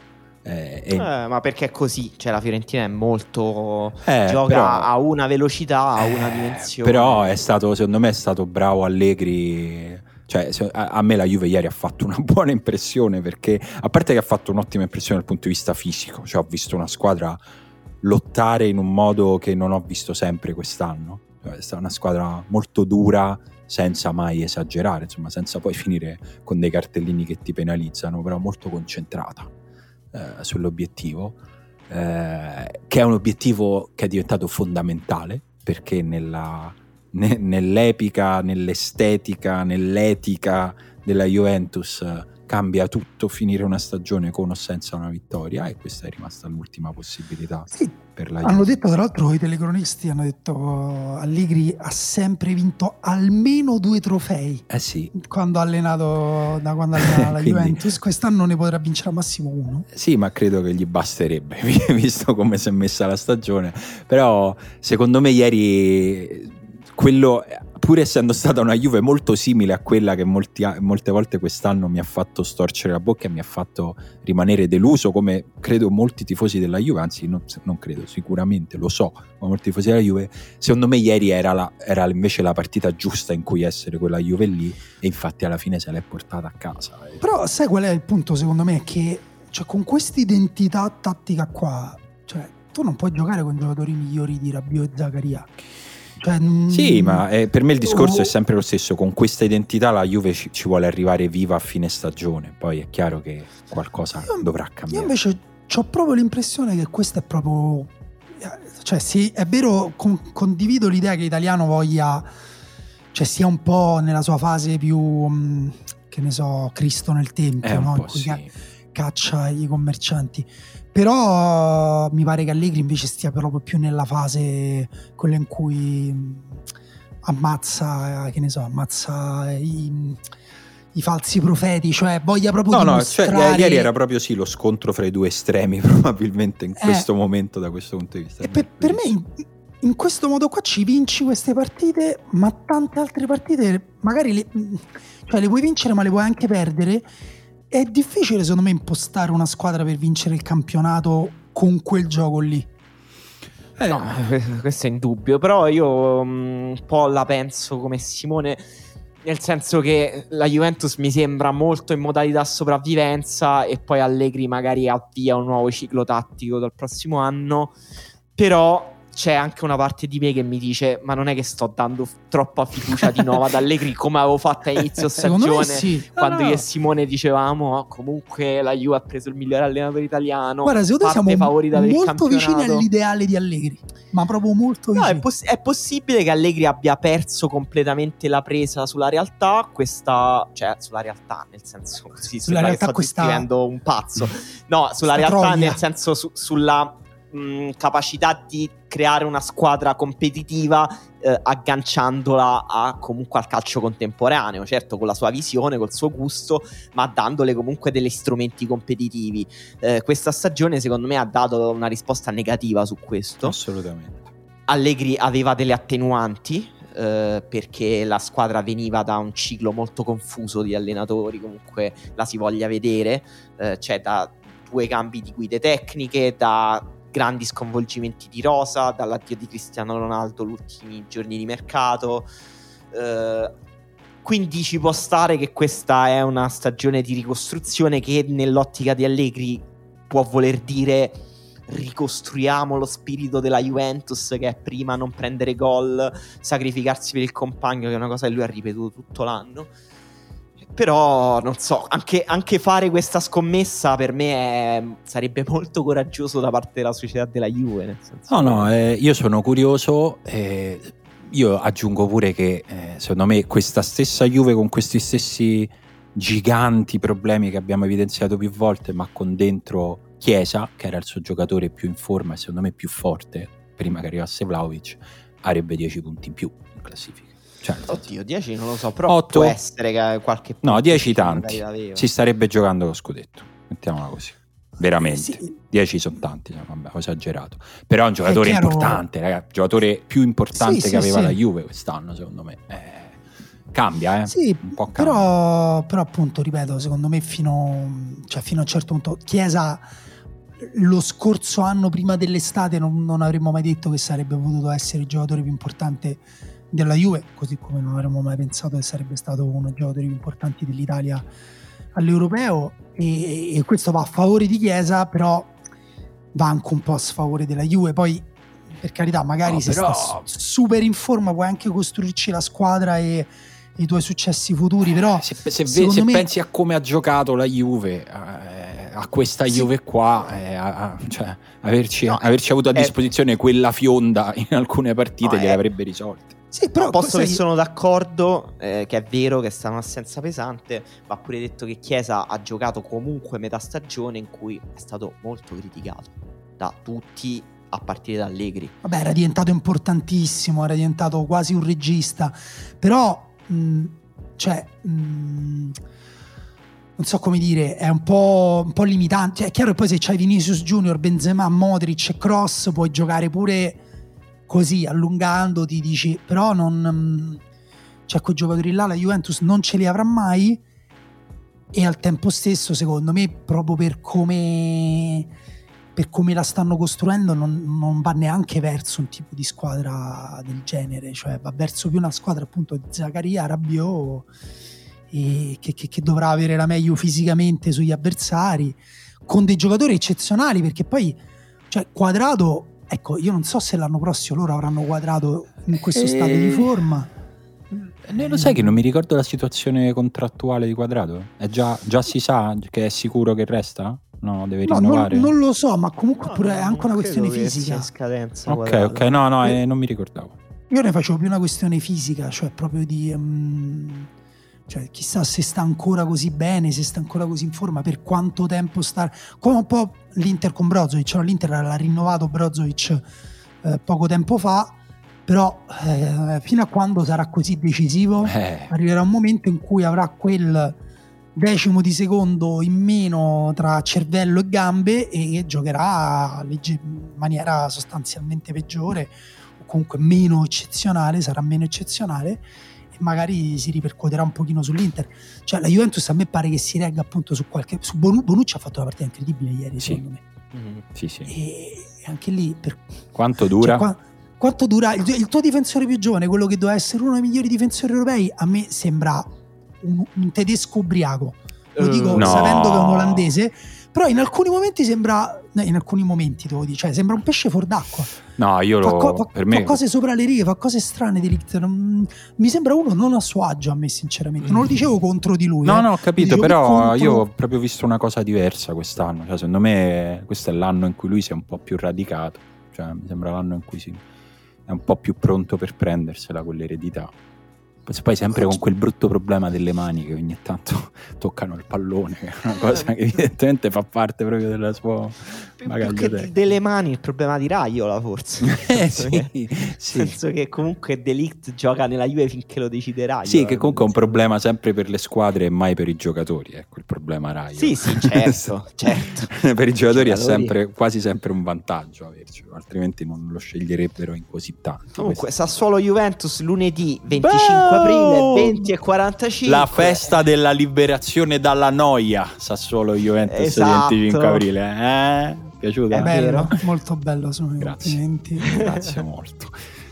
Eh, e- Eh, ma perché è così? Cioè, la Fiorentina è molto. eh, gioca però- a una velocità, a una Eh, dimensione. Però è stato, secondo me, è stato bravo Allegri. Cioè, a me la Juve ieri ha fatto una buona impressione perché, a parte che ha fatto un'ottima impressione dal punto di vista fisico, cioè ho visto una squadra lottare in un modo che non ho visto sempre quest'anno. Cioè, È stata una squadra molto dura, senza mai esagerare, insomma, senza poi finire con dei cartellini che ti penalizzano, però molto concentrata eh, sull'obiettivo, eh, che è un obiettivo che è diventato fondamentale perché nella, ne- nell'epica, nell'estetica, nell'etica della Juventus eh, cambia tutto finire una stagione con o senza una vittoria e questa è rimasta l'ultima possibilità. Sì, per la hanno detto tra l'altro i telecronisti, hanno detto Allegri ha sempre vinto almeno due trofei Eh sì, quando ha allenato, da quando allena la Quindi- Juventus, quest'anno ne potrà vincere al massimo uno. Sì, ma credo che gli basterebbe, visto come si è messa la stagione. Però, secondo me, ieri quello, pur essendo stata una Juve molto simile a quella che molti molte volte quest'anno mi ha fatto storcere la bocca e mi ha fatto rimanere deluso, come credo molti tifosi della Juve, anzi, non, non credo, sicuramente lo so, ma molti tifosi della Juve. Secondo me, ieri era, la- era invece la partita giusta in cui essere quella Juve lì, e infatti alla fine se l'è portata a casa. Però sai qual è il punto secondo me? Che cioè, con questa identità tattica qua, cioè, tu non puoi giocare con giocatori migliori di Rabiot e Zaccaria. Cioè, mm, Sì, ma eh, per me il discorso è sempre lo stesso. Con questa identità la Juve ci, ci vuole arrivare viva a fine stagione. Poi è chiaro che qualcosa Io- dovrà Io cambiare. invece ho proprio l'impressione che questo è proprio. Cioè, sì, è vero, con- condivido l'idea che Italiano voglia. Cioè, sia un po' nella sua fase più. mm, che ne so, Cristo nel Tempio, un no? In cui sì. ca- caccia i commercianti. Però mi pare che Allegri invece stia proprio più nella fase quella in cui mh, ammazza, che ne so, ammazza i, i falsi profeti, cioè voglia proprio No, no, cioè, ieri era proprio sì lo scontro fra i due estremi, probabilmente in Eh. questo momento, da questo punto di vista. E per, per me in, in questo modo qua ci vinci queste partite, ma tante altre partite magari le, cioè le puoi vincere ma le puoi anche perdere. È difficile secondo me impostare una squadra per vincere il campionato con quel gioco lì. Eh, No, questo è indubbio, però io mm, un po' la penso come Simone, nel senso che la Juventus mi sembra molto in modalità sopravvivenza e poi Allegri magari avvia un nuovo ciclo tattico dal prossimo anno, però c'è anche una parte di me che mi dice ma non è che sto dando f- troppa fiducia di nuovo ad Allegri come avevo fatto a inizio stagione. sì. Quando no. io e Simone dicevamo "Oh, comunque la Juve ha preso il migliore allenatore italiano Guarda, secondo me siamo del molto vicini all'ideale di Allegri, ma proprio molto No, vicini. è, poss- è possibile che Allegri abbia perso completamente la presa sulla realtà, questa, cioè sulla realtà, nel senso, sì, Sulla realtà sto questa- un pazzo. No, sulla realtà troia. nel senso su- sulla mh, capacità di creare una squadra competitiva eh, agganciandola a, comunque al calcio contemporaneo, certo con la sua visione, col suo gusto, ma dandole comunque degli strumenti competitivi. Eh, questa stagione secondo me ha dato una risposta negativa su questo. assolutamente. Allegri aveva delle attenuanti eh, perché la squadra veniva da un ciclo molto confuso di allenatori, comunque la si voglia vedere, eh, cioè da due cambi di guide tecniche, da grandi sconvolgimenti di rosa, dall'addio di Cristiano Ronaldo gli ultimi giorni di mercato. eh, quindi ci può stare che questa è una stagione di ricostruzione che nell'ottica di Allegri può voler dire ricostruiamo lo spirito della Juventus che è prima non prendere gol, sacrificarsi per il compagno, che è una cosa che lui ha ripetuto tutto l'anno. Però non so, anche, anche fare questa scommessa per me è- sarebbe molto coraggioso da parte della società della Juve. No, no, eh, io sono curioso. eh, io aggiungo pure che eh, secondo me questa stessa Juve con questi stessi giganti problemi che abbiamo evidenziato più volte, ma con dentro Chiesa, che era il suo giocatore più in forma e secondo me più forte, prima che arrivasse Vlaovic, avrebbe 10 punti in più in classifica. Cioè, Oddio, 10 non lo so, però 8, può essere che qualche No, 10 magari tanti. Si starebbe giocando lo scudetto, mettiamola così. Veramente. Sì. 10 sono tanti, no, vabbè, ho esagerato. Però è un giocatore chiaro- importante, ragazzi, giocatore più importante Sì, che sì, aveva la Juve quest'anno, secondo me. Eh, cambia, eh. Sì, cambia. però, però appunto, ripeto, secondo me fino, cioè, fino a un certo punto Chiesa lo scorso anno prima dell'estate non, non avremmo mai detto che sarebbe potuto essere il giocatore più importante della Juve, così come non avremmo mai pensato che sarebbe stato uno dei giocatori più importanti dell'Italia all'Europeo e, e questo va a favore di Chiesa, però va anche un po' a sfavore della Juve. Poi, per carità, magari No, se però- sta su- super in forma puoi anche costruirci la squadra e, i tuoi successi futuri, però Se, se- se secondo me- pensi a come ha giocato la Juve, eh, a questa Sì. Juve qua, eh, a- a- cioè, averci, No, averci avuto a eh, disposizione quella fionda in alcune partite No, gliele eh. avrebbe risolte. Sì, però Posto che sono d'accordo eh, che è vero che è stata un'assenza pesante, va pure detto che Chiesa ha giocato comunque metà stagione in cui è stato molto criticato da tutti a partire da Allegri. Vabbè, era diventato importantissimo, era diventato quasi un regista, però, mh, cioè, mh, non so come dire, è un po', un po' limitante. Cioè, è chiaro che poi se c'hai Vinicius Junior, Benzema, Modric e Cross puoi giocare pure così, allungandoti, dici, però non... cioè, quei giocatori là la Juventus non ce li avrà mai. E al tempo stesso, secondo me, proprio per come per come la stanno costruendo non, non va neanche verso un tipo di squadra del genere, cioè va verso più una squadra appunto di Zaccaria, Rabiot che, che- che dovrà avere la meglio fisicamente sugli avversari, con dei giocatori eccezionali perché poi cioè, quadrato, ecco io non so se l'anno prossimo loro avranno quadrato in questo Eh, stato di forma. Eh, Lo sai che non mi ricordo la situazione contrattuale di Quadrato? È già, già si sa che è sicuro che resta? No, deve No, non, rinnovare. non lo so, ma comunque No, pure no, è anche una non questione fisica. scadenza. ok, Quadrato. ok, no, no, Eh. eh, non mi ricordavo. Io ne facevo più una questione fisica, cioè proprio di... mm, cioè, chissà se sta ancora così bene, se sta ancora così in forma, per quanto tempo sta... Come un po' l'Inter con Brozovic, no? l'Inter l'ha rinnovato Brozovic eh, poco tempo fa, però eh, fino a quando sarà così decisivo, Eh, arriverà un momento in cui avrà quel decimo di secondo in meno tra cervello e gambe e giocherà in maniera sostanzialmente peggiore o comunque meno eccezionale, sarà meno eccezionale e magari si ripercuoterà un pochino sull'Inter. Cioè la Juventus a me pare che si regga appunto su qualche... Su Bonu- Bonucci ha fatto una partita incredibile ieri Sì. secondo me. Mm. sì, sì. E anche lì per Quanto dura? cioè, qua- quanto dura il, il tuo difensore più giovane, quello che doveva essere uno dei migliori difensori europei? A me sembra un, un tedesco ubriaco. Lo dico no. sapendo che è un olandese, però in alcuni momenti sembra. In alcuni momenti devo dire, cioè sembra un pesce fuor d'acqua. No, io Fa, lo... co- fa- per me... fa cose sopra le righe, fa cose strane di Ligt. Non- mi sembra uno non a suo agio a me, sinceramente. Non lo dicevo contro di lui. No, eh. no, ho capito, però contro- io ho proprio visto una cosa diversa quest'anno. Cioè, secondo me questo è l'anno in cui lui si è un po' più radicato. Cioè, mi sembra l'anno in cui si è un po' più pronto per prendersela quell'eredità. Poi- sempre con quel brutto problema delle mani che ogni tanto toccano il pallone, che è una cosa che evidentemente fa parte proprio della sua Più bagaglio che delle mani il problema di Raiola forse. Nel Eh, senso che- sì, nel sì. senso che comunque Delict gioca nella Juve finché lo decide Raiola. Sì, che comunque è un problema sempre per le squadre e mai per i giocatori, ecco il problema Raio. Sì, sì, certo, certo. per i giocatori è sempre, quasi sempre un vantaggio avercelo, altrimenti non lo sceglierebbero in così tanti. Comunque, Sassuolo Juventus lunedì 25 Boom! aprile 20 e 45. La festa della liberazione dalla noia, Sassuolo Juventus Esatto. 25 aprile. Eh? Piaciuta? È bello, vero. molto bello, sono i Grazie. complimenti. Grazie molto.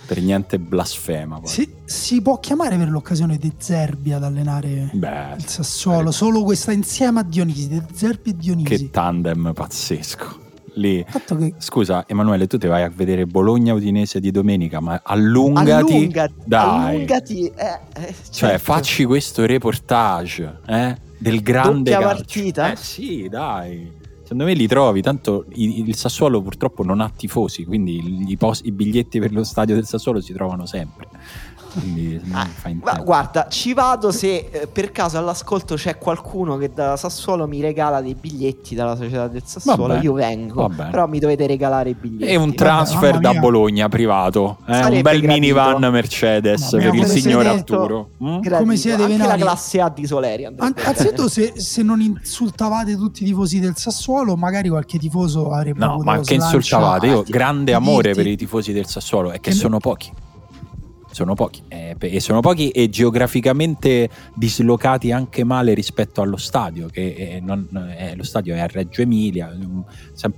Per niente blasfema. poi. Si, si può chiamare per l'occasione De Zerbi ad allenare Beh, il Sassuolo, solo questa insieme a Dionisi, De Zerbi e Dionisi. che tandem pazzesco. Lì. Che Scusa, Emanuele, tu ti vai a vedere Bologna Udinese di domenica, ma allungati. allungati, dai. allungati, eh, eh, Cioè, certo. facci questo reportage eh, del grande Doppia calcio. partita? Eh sì, dai. Secondo me li trovi, tanto il Sassuolo purtroppo non ha tifosi, quindi i, pos- i biglietti per lo stadio del Sassuolo si trovano sempre. Quindi ah, guarda, ci vado se eh, per caso all'ascolto c'è qualcuno che da Sassuolo mi regala dei biglietti dalla società del Sassuolo, vabbè, io vengo, vabbè. però mi dovete regalare i biglietti. E un transfer vabbè, da Bologna privato, eh? un bel gradito. minivan Mercedes per il signor Arturo. Mm? Come siete Anche la classe A di Soleri. Anzitutto se, se, non insultavate tutti i tifosi del Sassuolo, magari qualche tifoso avrebbe No, ma che insultavate? Io grande amore per i tifosi del Sassuolo, è che, che sono pochi sono pochi eh, e sono pochi e geograficamente dislocati anche male rispetto allo stadio che è, non, è, lo stadio è a Reggio Emilia un,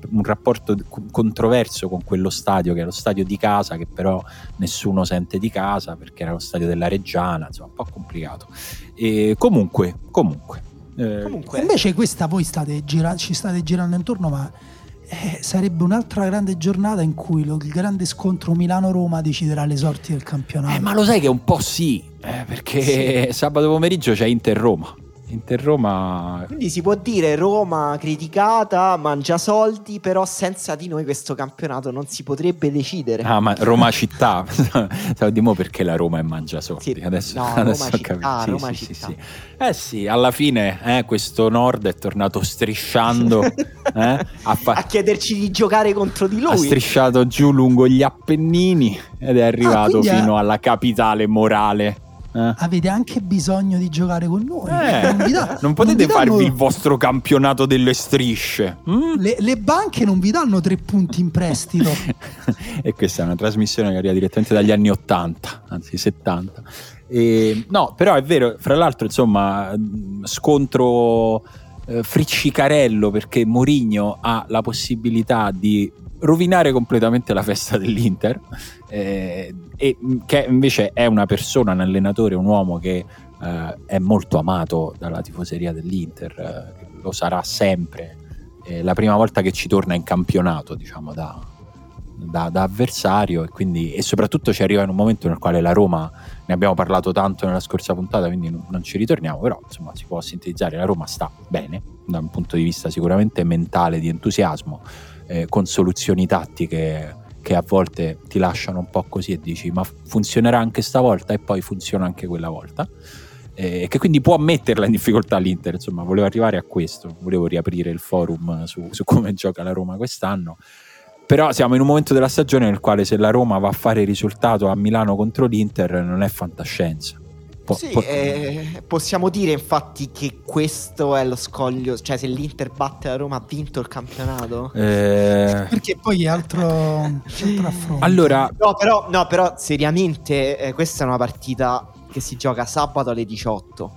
un, rapporto controverso con quello stadio che è lo stadio di casa che però nessuno sente di casa perché era lo stadio della Reggiana insomma un po' complicato e comunque comunque, eh, comunque. invece questa voi state gira- ci state girando intorno ma eh, sarebbe un'altra grande giornata in cui lo, il grande scontro Milano-Roma deciderà le sorti del campionato. Eh, ma lo sai che un po' sì, eh, perché sì. sabato pomeriggio c'è Inter-Roma. Inter-Roma. Quindi si può dire Roma criticata, mangia soldi, però senza di noi questo campionato non si potrebbe decidere. Ah, ma Roma città, dimo perché la Roma è mangia soldi. Sì. Adesso, no, adesso Roma città, sì, Roma sì, città. Eh sì, alla fine eh, questo Nord è tornato strisciando eh, a, fa- a, chiederci di giocare contro di lui. Ha strisciato giù lungo gli Appennini ed è arrivato ah, fino è... alla capitale morale eh. avete anche bisogno di giocare con noi. Eh. Non, da, non, potete non farvi danno... il vostro campionato delle strisce. Mm? Le, le, banche non vi danno tre punti in prestito. e questa è una trasmissione che arriva direttamente dagli anni 80, anzi 70. E, no, però è vero, fra l'altro, insomma, scontro eh, friccicarello perché Mourinho ha la possibilità di rovinare completamente la festa dell'Inter, eh, e che invece è una persona, un allenatore, un uomo che eh, è molto amato dalla tifoseria dell'Inter, eh, lo sarà sempre. la prima volta che ci torna in campionato, diciamo, da, da, da avversario, e, quindi, e soprattutto ci arriva in un momento nel quale la Roma, ne abbiamo parlato tanto nella scorsa puntata, quindi non, non ci ritorniamo, però insomma si può sintetizzare, la Roma sta bene, da un punto di vista sicuramente mentale, di entusiasmo eh, con soluzioni tattiche che a volte ti lasciano un po' così e dici ma funzionerà anche stavolta? E poi funziona anche quella volta. E che quindi può metterla in difficoltà l'Inter insomma volevo arrivare a questo volevo riaprire il forum su, su come gioca la Roma quest'anno. Però siamo in un momento della stagione nel quale se la Roma va a fare risultato a Milano contro l'Inter non è fantascienza Po- sì, po- eh, possiamo dire infatti che questo è lo scoglio, cioè se l'Inter batte la Roma ha vinto il campionato? Eh... Perché poi è altro, altro affronto. Allora... No però, no, però seriamente eh, questa è una partita che si gioca sabato alle 18.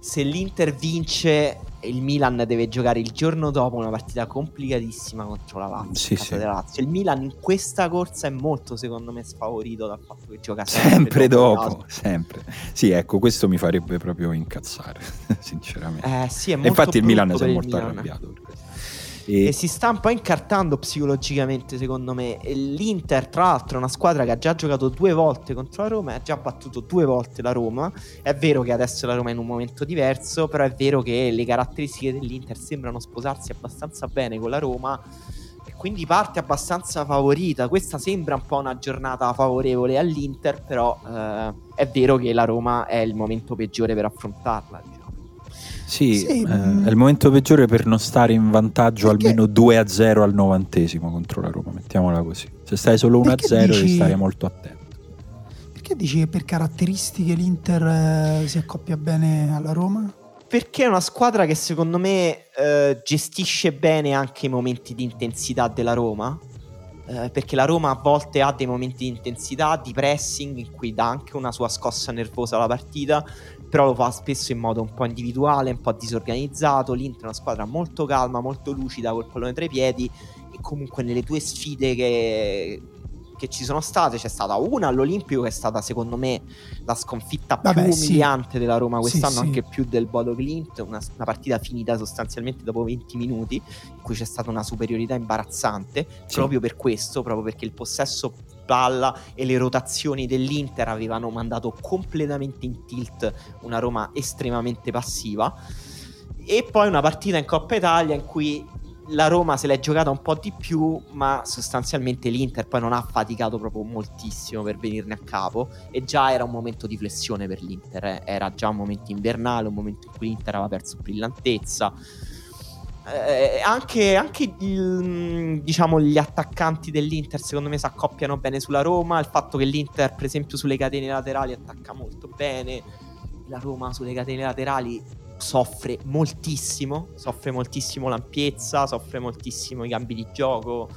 Se l'Inter vince il Milan deve giocare il giorno dopo una partita complicatissima contro la Lazio. Sì, sì. Lazio. Il Milan in questa corsa è molto, secondo me, sfavorito dal fatto che gioca sempre, sempre dopo. dopo sempre. Sì, ecco, questo mi farebbe proprio incazzare, sinceramente. Eh, sì, è molto Infatti il Milan si è molto arrabbiato. E... e... si sta un po' incartando psicologicamente, secondo me. E L'Inter, tra l'altro, è una squadra che ha già giocato due volte contro la Roma e ha già battuto due volte la Roma. È vero che adesso la Roma è in un momento diverso, però è vero che le caratteristiche dell'Inter sembrano sposarsi abbastanza bene con la Roma. E quindi parte abbastanza favorita. Questa sembra un po' una giornata favorevole all'Inter, però eh, è vero che la Roma è il momento peggiore per affrontarla. Sì, sì eh, mm. è il momento peggiore per non stare in vantaggio perché... almeno 2 a 0 al novantesimo contro la Roma, mettiamola così. Se stai solo 1 a 0 dici... devi stare molto attento. Perché dici che per caratteristiche l'Inter eh, si accoppia bene alla Roma? Perché è una squadra che secondo me eh, gestisce bene anche i momenti di intensità della Roma. Eh, perché la Roma a volte ha dei momenti di intensità, di pressing, in cui dà anche una sua scossa nervosa alla partita, però lo fa spesso in modo un po' individuale, un po' disorganizzato. L'Inter è una squadra molto calma, molto lucida, col pallone tra i piedi e comunque nelle due sfide che, che ci sono state c'è stata una all'Olimpico che è stata secondo me la sconfitta Vabbè, più umiliante sì. della Roma quest'anno, sì, anche più del Bodo Clint, una, una, partita finita sostanzialmente dopo 20 minuti in cui c'è stata una superiorità imbarazzante, proprio per questo, proprio perché il possesso palla e le rotazioni dell'Inter avevano mandato completamente in tilt una Roma estremamente passiva. E poi una partita in Coppa Italia in cui la Roma se l'è giocata un po' di più, ma sostanzialmente l'Inter poi non ha faticato proprio moltissimo per venirne a capo e già era un momento di flessione per l'Inter, eh. era già un momento invernale, un momento in cui l'Inter aveva perso brillantezza. Eh, anche, anche il, diciamo, gli attaccanti dell'Inter secondo me si accoppiano bene sulla Roma, il fatto che l'Inter per esempio sulle catene laterali attacca molto bene, la Roma sulle catene laterali soffre moltissimo, soffre moltissimo l'ampiezza, soffre moltissimo i cambi di gioco.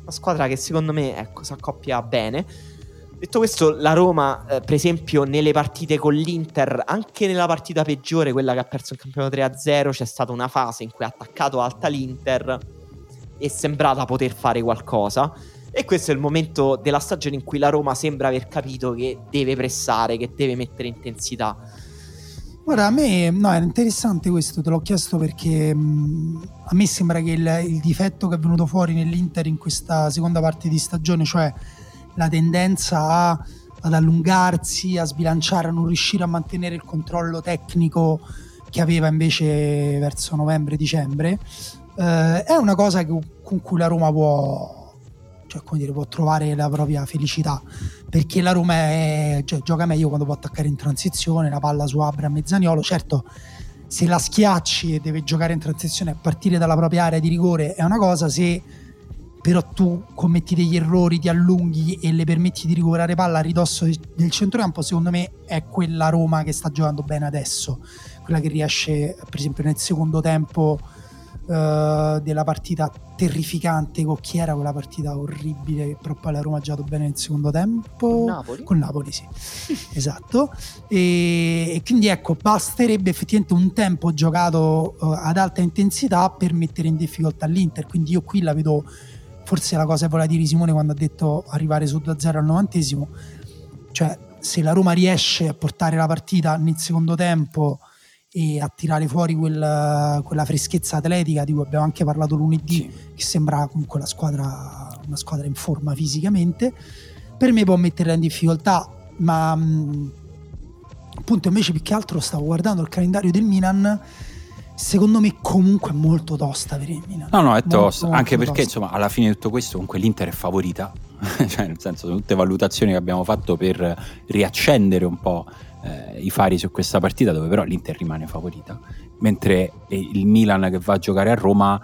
Una squadra che secondo me ecco, si accoppia bene. Detto questo, la Roma, eh, per esempio, nelle partite con l'Inter, anche nella partita peggiore, quella che ha perso il campionato 3-0, c'è stata una fase in cui ha attaccato alta l'Inter e sembrava poter fare qualcosa. E questo è il momento della stagione in cui la Roma sembra aver capito che deve pressare, che deve mettere intensità. Guarda, a me no, era interessante questo, te l'ho chiesto perché mh, a me sembra che il, il, difetto che è venuto fuori nell'Inter in questa seconda parte di stagione, cioè la tendenza a, ad allungarsi, a sbilanciare, a non riuscire a mantenere il controllo tecnico che aveva invece verso novembre-dicembre, eh, è una cosa che, con cui la Roma può, cioè, dire, può trovare la propria felicità. Perché la Roma è, cioè, gioca meglio quando può attaccare in transizione la palla su Abram e Zaniolo. Certo se la schiacci e deve giocare in transizione a partire dalla propria area di rigore è una cosa se però tu commetti degli errori, ti allunghi e le permetti di recuperare palla a ridosso del centrocampo, secondo me è quella Roma che sta giocando bene adesso, quella che riesce per esempio nel secondo tempo uh, della partita terrificante con chi era quella partita orribile che però poi la Roma ha giocato bene nel secondo tempo? Con Napoli, con Napoli sì. Esatto. E, e, quindi ecco basterebbe effettivamente un tempo giocato uh, ad alta intensità per mettere in difficoltà l'Inter. Quindi io qui la vedo forse la cosa voleva dire Simone quando ha detto arrivare su 2-0 al novantesimo cioè se la Roma riesce a portare la partita nel secondo tempo e a tirare fuori quel, quella freschezza atletica di cui abbiamo anche parlato lunedì, sì. che sembra comunque la squadra, una squadra in forma fisicamente, per me può metterla in difficoltà, ma mh, appunto invece più che altro stavo guardando il calendario del Milan secondo me comunque è molto tosta per il Milan. No, no, è tosta, molto, anche perché tosta. insomma alla fine di tutto questo comunque l'Inter è favorita, cioè nel senso sono tutte valutazioni che abbiamo fatto per riaccendere un po' eh, i fari su questa partita dove però l'Inter rimane favorita, mentre il Milan che va a giocare a Roma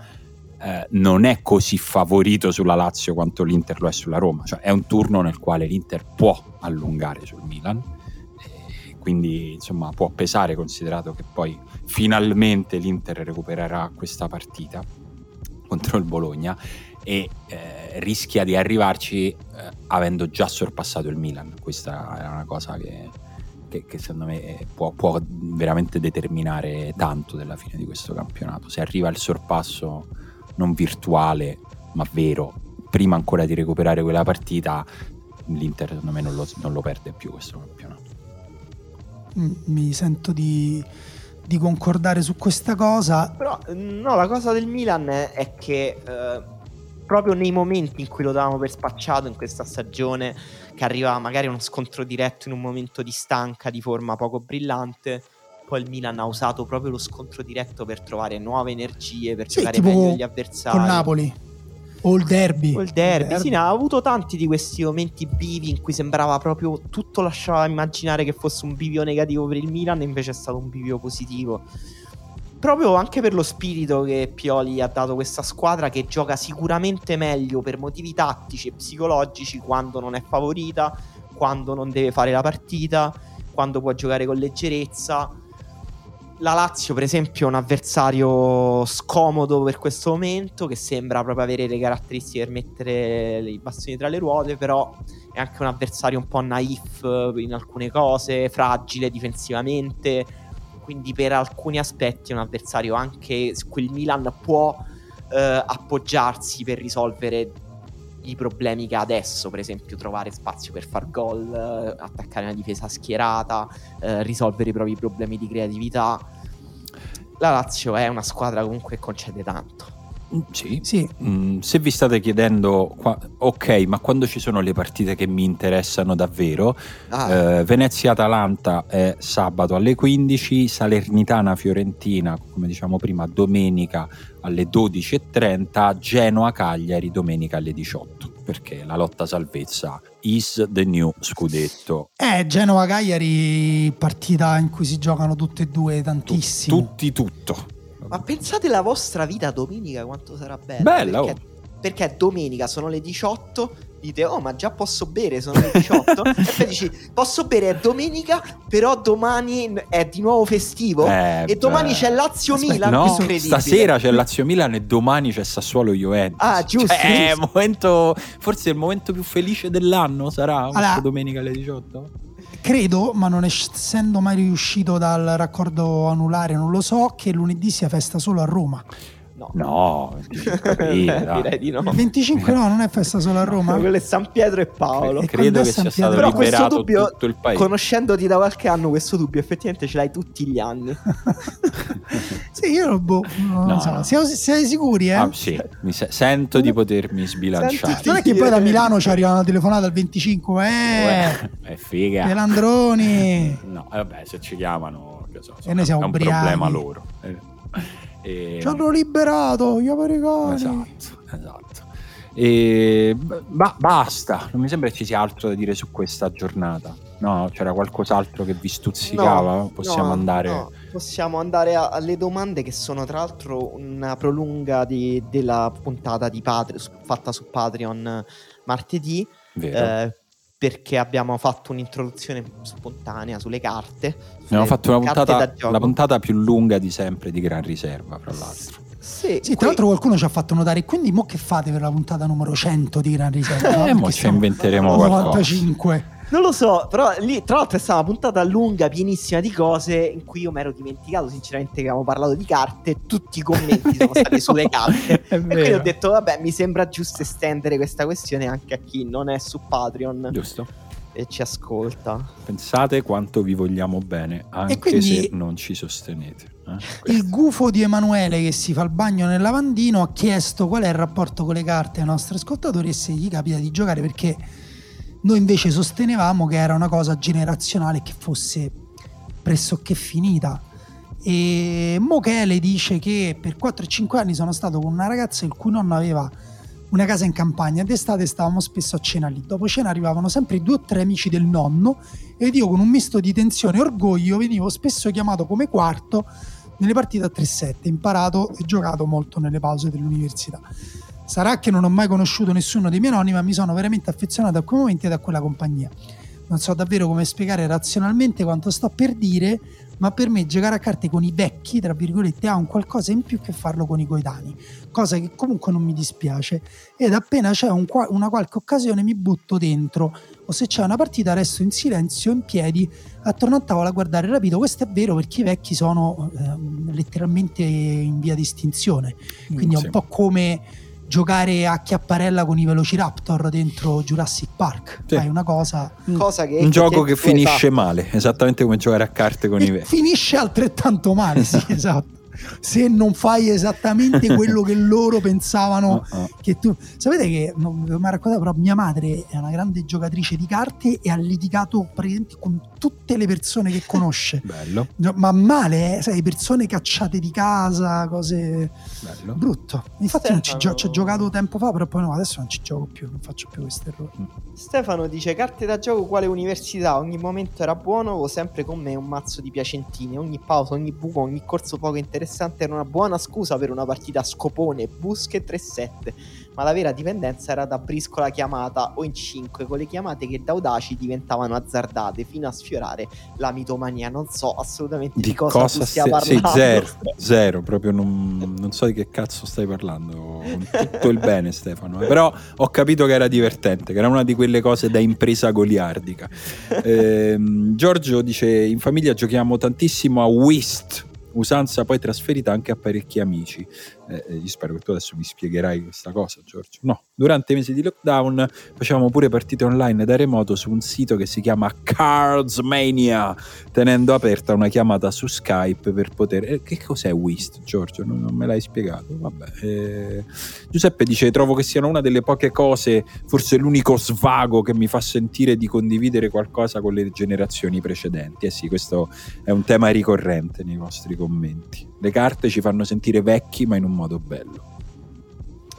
eh, non è così favorito sulla Lazio quanto l'Inter lo è sulla Roma, cioè è un turno nel quale l'Inter può allungare sul Milan, quindi insomma può pesare considerato che poi finalmente l'Inter recupererà questa partita contro il Bologna e eh, rischia di arrivarci eh, avendo già sorpassato il Milan. Questa è una cosa che, che, che secondo me può, può, veramente determinare tanto della fine di questo campionato. Se arriva il sorpasso non virtuale, ma vero, prima ancora di recuperare quella partita, l'Inter secondo me non lo, non lo perde più questo campionato. Mm, mi sento di, di, concordare su questa cosa. Però no, la cosa del Milan è che eh, proprio nei momenti in cui lo davamo per spacciato in questa stagione che arriva magari uno scontro diretto in un momento di stanca, di forma poco brillante. Poi il Milan ha usato proprio lo scontro diretto per trovare nuove energie, per sì, giocare meglio gli avversari. Con Napoli. O il derby. O il derby, derby. sì, ne ha avuto tanti di questi momenti bivi in cui sembrava proprio tutto lasciava immaginare che fosse un bivio negativo per il Milan, e invece è stato un bivio positivo proprio anche per lo spirito che Pioli ha dato questa squadra che gioca sicuramente meglio per motivi tattici e psicologici quando non è favorita, quando non deve fare la partita, quando può giocare con leggerezza. La Lazio, per esempio, è un avversario scomodo per questo momento, che sembra proprio avere le caratteristiche per mettere i bastoni tra le ruote, però è anche un avversario un po' naif in alcune cose, fragile difensivamente, quindi per alcuni aspetti è un avversario anche su cui il Milan può eh, appoggiarsi per risolvere i problemi che ha adesso, per esempio trovare spazio per far gol, eh, attaccare una difesa schierata, eh, risolvere i propri problemi di creatività. La Lazio è una squadra comunque che concede tanto. Mm, Sì. Sì, Mm, se vi state chiedendo, qua- ok, ma quando ci sono le partite che mi interessano davvero, Ah, eh, Venezia-Atalanta è sabato alle 15, Salernitana-Fiorentina, come diciamo prima, domenica alle 12.30, Genoa-Cagliari domenica alle 18, perché la lotta salvezza is the new scudetto. è Genova-Cagliari, partita in cui si giocano tutte e due tantissimo. Tutti tutto. Ma pensate la vostra vita domenica quanto sarà bella. Bella, perché, oh. perché domenica sono le 18, dite oh ma già posso bere, sono le 18. e poi dici posso bere, è domenica, però domani è di nuovo festivo. Eh, e domani beh. c'è Lazio-Milan, No, incredibile. stasera c'è Lazio-Milan e domani c'è Sassuolo-Juventus. Ah, giusto, Cioè, è giusto. il momento, forse il momento più felice dell'anno sarà Allora- domenica alle 18? Credo, ma non essendo mai riuscito dal raccordo anulare, non lo so, che lunedì sia festa solo a Roma. No, No, 25 aprile, dai. direi di no. Il 25 no, non è festa solo a Roma. Quello è San Pietro e Paolo. Cre- Credo che San sia stato Pietro? Però questo liberato dubbio, tutto il paese. conoscendoti da qualche anno, questo dubbio effettivamente ce l'hai tutti gli anni. sì, io lo boh, non No, so. no. Siamo, siete sicuri, eh? Ah, sì, mi se- sento di potermi sbilanciare. Senti- Non è che poi da Milano ci arriva una telefonata al 25, eh, Uè, è figa. Pelandroni. No, eh, vabbè, se ci chiamano, che so, E noi siamo è un ubriachi. problema loro. E- Ci hanno liberato gli americani. Esatto, esatto. E b- ba- basta, non mi sembra che ci sia altro da dire su questa giornata. No, c'era qualcos'altro che vi stuzzicava? Possiamo no, andare. no, possiamo andare a- alle domande che sono tra l'altro una prolunga di- della puntata di Patreon, su- fatta su Patreon eh, martedì. Eh, perché abbiamo fatto un'introduzione spontanea sulle carte. Abbiamo fatto una puntata, la puntata più lunga di sempre di Gran Riserva, fra l'altro. Sì, Sì, tra l'altro qualcuno ci ha fatto notare, quindi mo che fate per la puntata numero 100 di Gran Riserva? Eh, mo ci inventeremo al qualcosa. 95. Non lo so, però lì tra l'altro è stata una puntata lunga, pienissima di cose in cui io mi ero dimenticato sinceramente che avevamo parlato di carte tutti i commenti sono stati sulle carte. E quindi ho detto, vabbè, mi sembra giusto estendere questa questione anche a chi non è su Patreon Giusto? E ci ascolta. Pensate quanto vi vogliamo bene, anche quindi- se non ci sostenete. eh? Il gufo di Emanuele che si fa il bagno nel lavandino ha chiesto qual è il rapporto con le carte ai nostri ascoltatori e se gli capita di giocare perché noi invece sostenevamo che era una cosa generazionale che fosse pressoché finita. E Mochele dice che per 4-5 anni sono stato con una ragazza il cui nonno aveva una casa in campagna d'estate stavamo spesso a cena lì. Dopo cena arrivavano sempre due o tre amici del nonno ed io con un misto di tensione e orgoglio venivo spesso chiamato come quarto nelle partite a 3-7, imparato e giocato molto nelle pause dell'università. Sarà che non ho mai conosciuto nessuno dei miei nonni, ma mi sono veramente affezionato a quei momenti ed a quella compagnia. Non so davvero come spiegare razionalmente quanto sto per dire, ma per me giocare a carte con i vecchi, tra virgolette, ha un qualcosa in più che farlo con i coetanei, cosa che comunque non mi dispiace. Ed appena c'è un una qualche occasione mi butto dentro, o se c'è una partita resto in silenzio, in piedi, attorno a tavola a guardare rapito. Questo è vero perché i vecchi sono ehm, letteralmente in via di estinzione, quindi è Sì. un po' come giocare a chiapparella con i Velociraptor dentro Jurassic Park. Sì. Fai una cosa Cosa che Un gioco che effettivamente- finisce esatto. male, esattamente come giocare a carte con i e vecchi. finisce altrettanto male, sì, esatto. Se non fai esattamente quello che loro pensavano oh. che tu sapete che non vi ho mai raccontato però mia madre è una grande giocatrice di carte e ha litigato praticamente con tutte le persone che conosce. Bello, ma male eh? sai persone cacciate di casa cose bello. brutto. Infatti non ci, Stefano- gio- ci ho giocato tempo fa però poi no adesso non ci gioco più non faccio più questi errori Stefano dice carte da gioco quale università? Ogni momento era buono avevo sempre con me un mazzo di piacentini? Ogni pausa ogni buco ogni corso poco interessante era una buona scusa per una partita a scopone busche 3-7 ma la vera dipendenza era da briscola chiamata o in 5 con le chiamate che da audaci diventavano azzardate fino a sfiorare la mitomania non so assolutamente di, Di cosa, cosa stia sì, parlando zero, zero, proprio non, non so di che cazzo stai parlando. Tutto il bene, Stefano. eh. Però ho capito che era divertente, che era una di quelle cose da impresa goliardica. Ehm, Giorgio dice: In famiglia giochiamo tantissimo a Whist. Usanza poi trasferita anche a parecchi amici. Eh, eh, io spero che tu adesso mi spiegherai questa cosa, Giorgio. No, Durante i mesi di lockdown facevamo pure partite online da remoto su un sito che si chiama Cards Mania, tenendo aperta una chiamata su Skype per poter... Eh, che cos'è Whist, Giorgio? Non, non me l'hai spiegato. Vabbè. Eh... Giuseppe dice, trovo che siano una delle poche cose, forse l'unico svago che mi fa sentire di condividere qualcosa con le generazioni precedenti. Eh sì, questo è un tema ricorrente nei vostri commenti. Le carte ci fanno sentire vecchi, ma in un modo bello.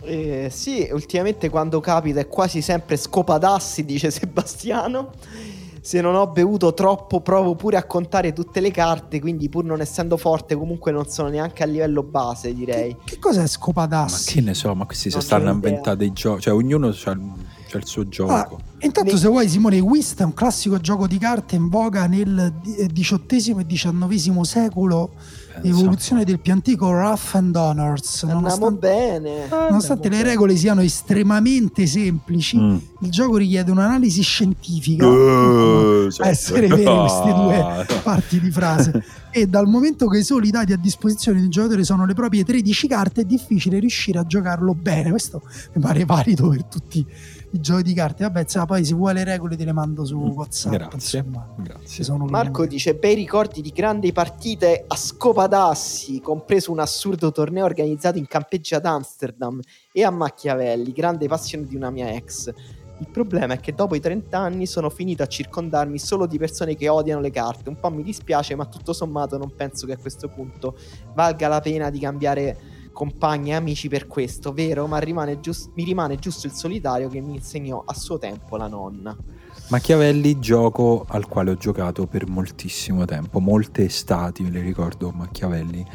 Eh, sì, ultimamente quando capita è quasi sempre scopadassi, dice Sebastiano. Se non ho bevuto troppo, provo pure a contare tutte le carte. Quindi, pur non essendo forte, comunque non sono neanche a livello base, direi. Che, che cos'è scopadassi? Ma che ne so, ma questi si stanno inventando i giochi. Cioè, ognuno ha il suo gioco. Ah, intanto, ne... se vuoi, Simone, Whist è un classico gioco di carte in voga nel XVIII e XIX secolo evoluzione del più antico Rough and Honors. Nonostante, bene. nonostante le regole siano estremamente semplici, mm. il gioco richiede un'analisi scientifica. Uh, certo. essere vere queste due parti di frase. e dal momento che solo i dati a disposizione di un giocatore sono le proprie 13 carte, è difficile riuscire a giocarlo bene. Questo mi pare valido per tutti i giochi di carte. Vabbè, insomma, poi se vuoi le regole te le mando su mm, WhatsApp. Grazie. Insomma, Grazie. Marco dice: Bei ricordi di grandi partite a scopadassi, compreso un assurdo torneo organizzato in campeggi ad Amsterdam e a Machiavelli, grande passione di una mia ex. Il problema è che dopo i 30 anni sono finito a circondarmi solo di persone che odiano le carte. Un po' mi dispiace, ma tutto sommato non penso che a questo punto valga la pena di cambiare compagni e amici per questo, vero? Ma rimane giust- mi rimane giusto il solitario che mi insegnò a suo tempo la nonna. Machiavelli, gioco al quale ho giocato per moltissimo tempo, molte estati, me le ricordo Machiavelli,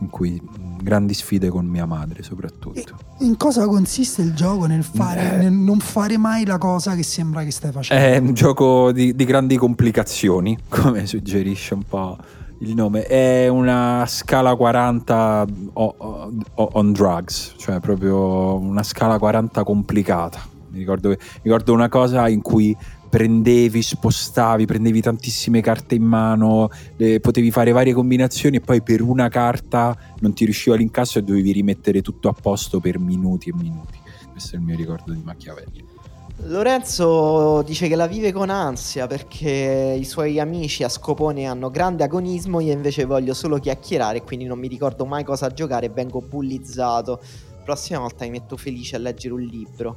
in cui grandi sfide con mia madre soprattutto. E in cosa consiste il gioco nel, fare, eh, nel non fare mai la cosa che sembra che stai facendo? È un gioco di, di grandi complicazioni, come suggerisce un po' il nome è una scala 40 on drugs, cioè proprio una scala 40 complicata. Mi ricordo, ricordo una cosa in cui prendevi, spostavi, prendevi tantissime carte in mano, le, potevi fare varie combinazioni e poi per una carta non ti riusciva l'incasso e dovevi rimettere tutto a posto per minuti e minuti. Questo è il mio ricordo di Machiavelli. Lorenzo dice che la vive con ansia perché i suoi amici a scopone hanno grande agonismo, io invece voglio solo chiacchierare, quindi non mi ricordo mai cosa giocare e vengo bullizzato. Prossima volta mi metto felice a leggere un libro.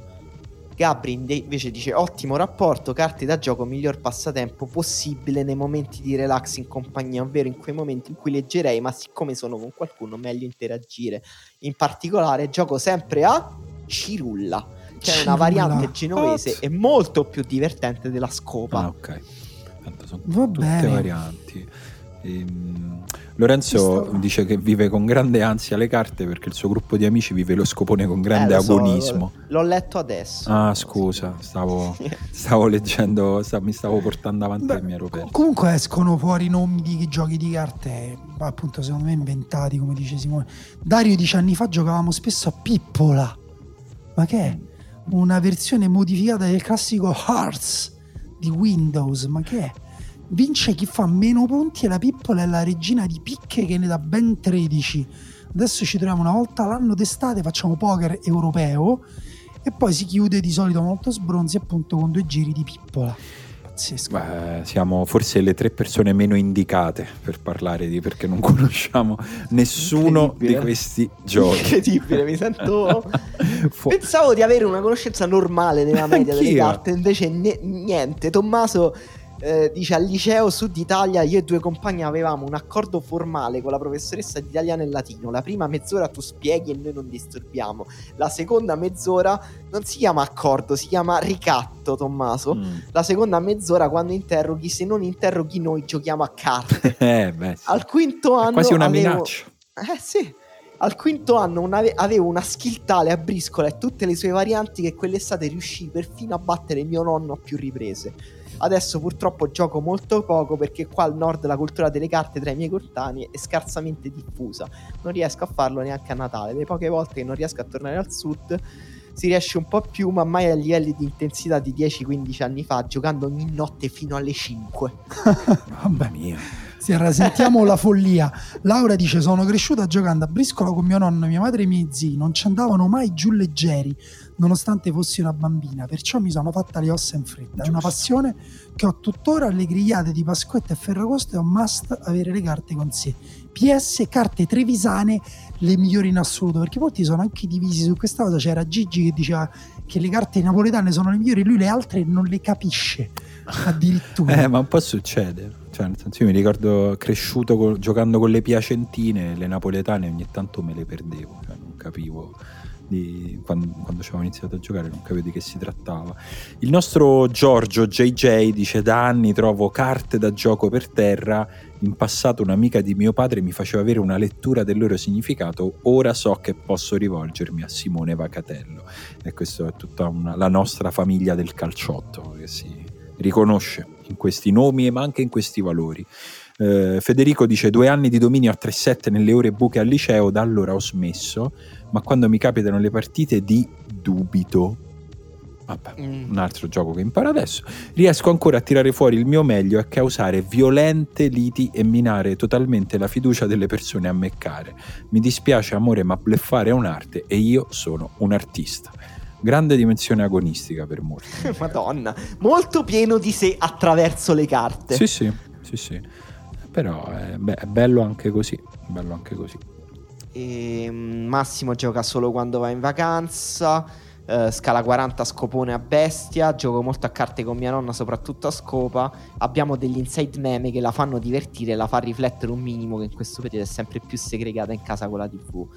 Gabri invece dice ottimo rapporto, carte da gioco, miglior passatempo possibile nei momenti di relax in compagnia, ovvero in quei momenti in cui leggerei, ma siccome sono con qualcuno meglio interagire. In particolare gioco sempre a Cirulla c'è una variante genovese e molto più divertente della scopa. Ah, ok. Tanto sono Va tutte bene. varianti. Ehm, Lorenzo dice che vive con grande ansia le carte perché il suo gruppo di amici vive lo scopone con grande eh, agonismo. So, l'ho letto adesso. Ah, scusa, stavo, stavo leggendo, stavo, mi stavo portando avanti Beh, il mio aeroporto. Comunque escono fuori nomi di giochi di carte, appunto, secondo me inventati, come dice Simone. Dario dieci anni fa giocavamo spesso a Pippola. Ma che è? Una versione modificata del classico Hearts di Windows. Ma che è? Vince chi fa meno punti e la pippola è la regina di picche che ne dà ben 13. Adesso ci troviamo una volta l'anno d'estate, facciamo poker europeo e poi si chiude di solito molto sbronzi appunto con due giri di pippola pazzesco. Beh, siamo forse le tre persone meno indicate per parlare di perché non conosciamo nessuno di questi giochi. Incredibile, mi sento. Fu- Pensavo di avere una conoscenza normale nella media delle carte, invece ne- niente. Tommaso eh, dice al liceo Sud Italia io e due compagni avevamo un accordo formale con la professoressa di italiano e latino. La prima mezz'ora tu spieghi e noi non disturbiamo. La seconda mezz'ora non si chiama accordo, si chiama ricatto, Tommaso. Mm. La seconda mezz'ora quando interroghi, se non interroghi noi giochiamo a carte. eh, beh, sì. Al quinto anno... È quasi una avevo... minaccia. Eh sì. Al quinto anno ave- avevo una skill tale a briscola e tutte le sue varianti che quell'estate riuscì perfino a battere mio nonno a più riprese. Adesso purtroppo gioco molto poco perché qua al nord la cultura delle carte tra i miei coetanei è scarsamente diffusa. Non riesco a farlo neanche a Natale. Le poche volte che non riesco a tornare al sud si riesce un po' più, ma mai a livelli di intensità di 10-15 anni fa, giocando ogni notte fino alle 5. Mamma mia. Sentiamo la follia. Laura dice: Sono cresciuta giocando a briscola con mio nonno, mia madre e i miei zii. Non ci andavano mai giù leggeri, nonostante fossi una bambina. Perciò mi sono fatta le ossa in fretta. È una passione che ho tuttora alle grigliate di Pasquetta e Ferragosto. È un must avere le carte con sé. PS, carte trevisane, le migliori in assoluto. Perché molti sono anche divisi su questa cosa. C'era Gigi che diceva che le carte napoletane sono le migliori, lui le altre non le capisce addirittura. eh, ma un po' succede. Cioè, nel senso, io mi ricordo cresciuto co- giocando con le piacentine, le napoletane ogni tanto me le perdevo, cioè, non capivo di, quando, quando ci avevo iniziato a giocare, non capivo di che si trattava. Il nostro Giorgio JJ dice: Da anni trovo carte da gioco per terra. In passato un'amica di mio padre mi faceva avere una lettura del loro significato. Ora so che posso rivolgermi a Simone Vacatello. E questa è tutta una, la nostra famiglia del calciotto che si riconosce in questi nomi ma anche in questi valori. Eh, Federico dice due anni di dominio a 3-7 nelle ore buche al liceo, da allora ho smesso, ma quando mi capitano le partite di dubito. Vabbè, mm. un altro gioco che imparo adesso. Riesco ancora a tirare fuori il mio meglio e a causare violente liti e minare totalmente la fiducia delle persone a me care. Mi dispiace amore, ma bleffare è un'arte e io sono un artista grande dimensione agonistica per molti. Madonna, molto pieno di sé attraverso le carte. Sì, sì, sì, sì. Però è, be- è bello anche così, bello anche così. E ehm, Massimo gioca solo quando va in vacanza. Uh, scala 40 scopone a bestia. Gioco molto a carte con mia nonna, soprattutto a scopa. Abbiamo degli inside meme che la fanno divertire e la fa riflettere un minimo che in questo periodo è sempre più segregata in casa con la TV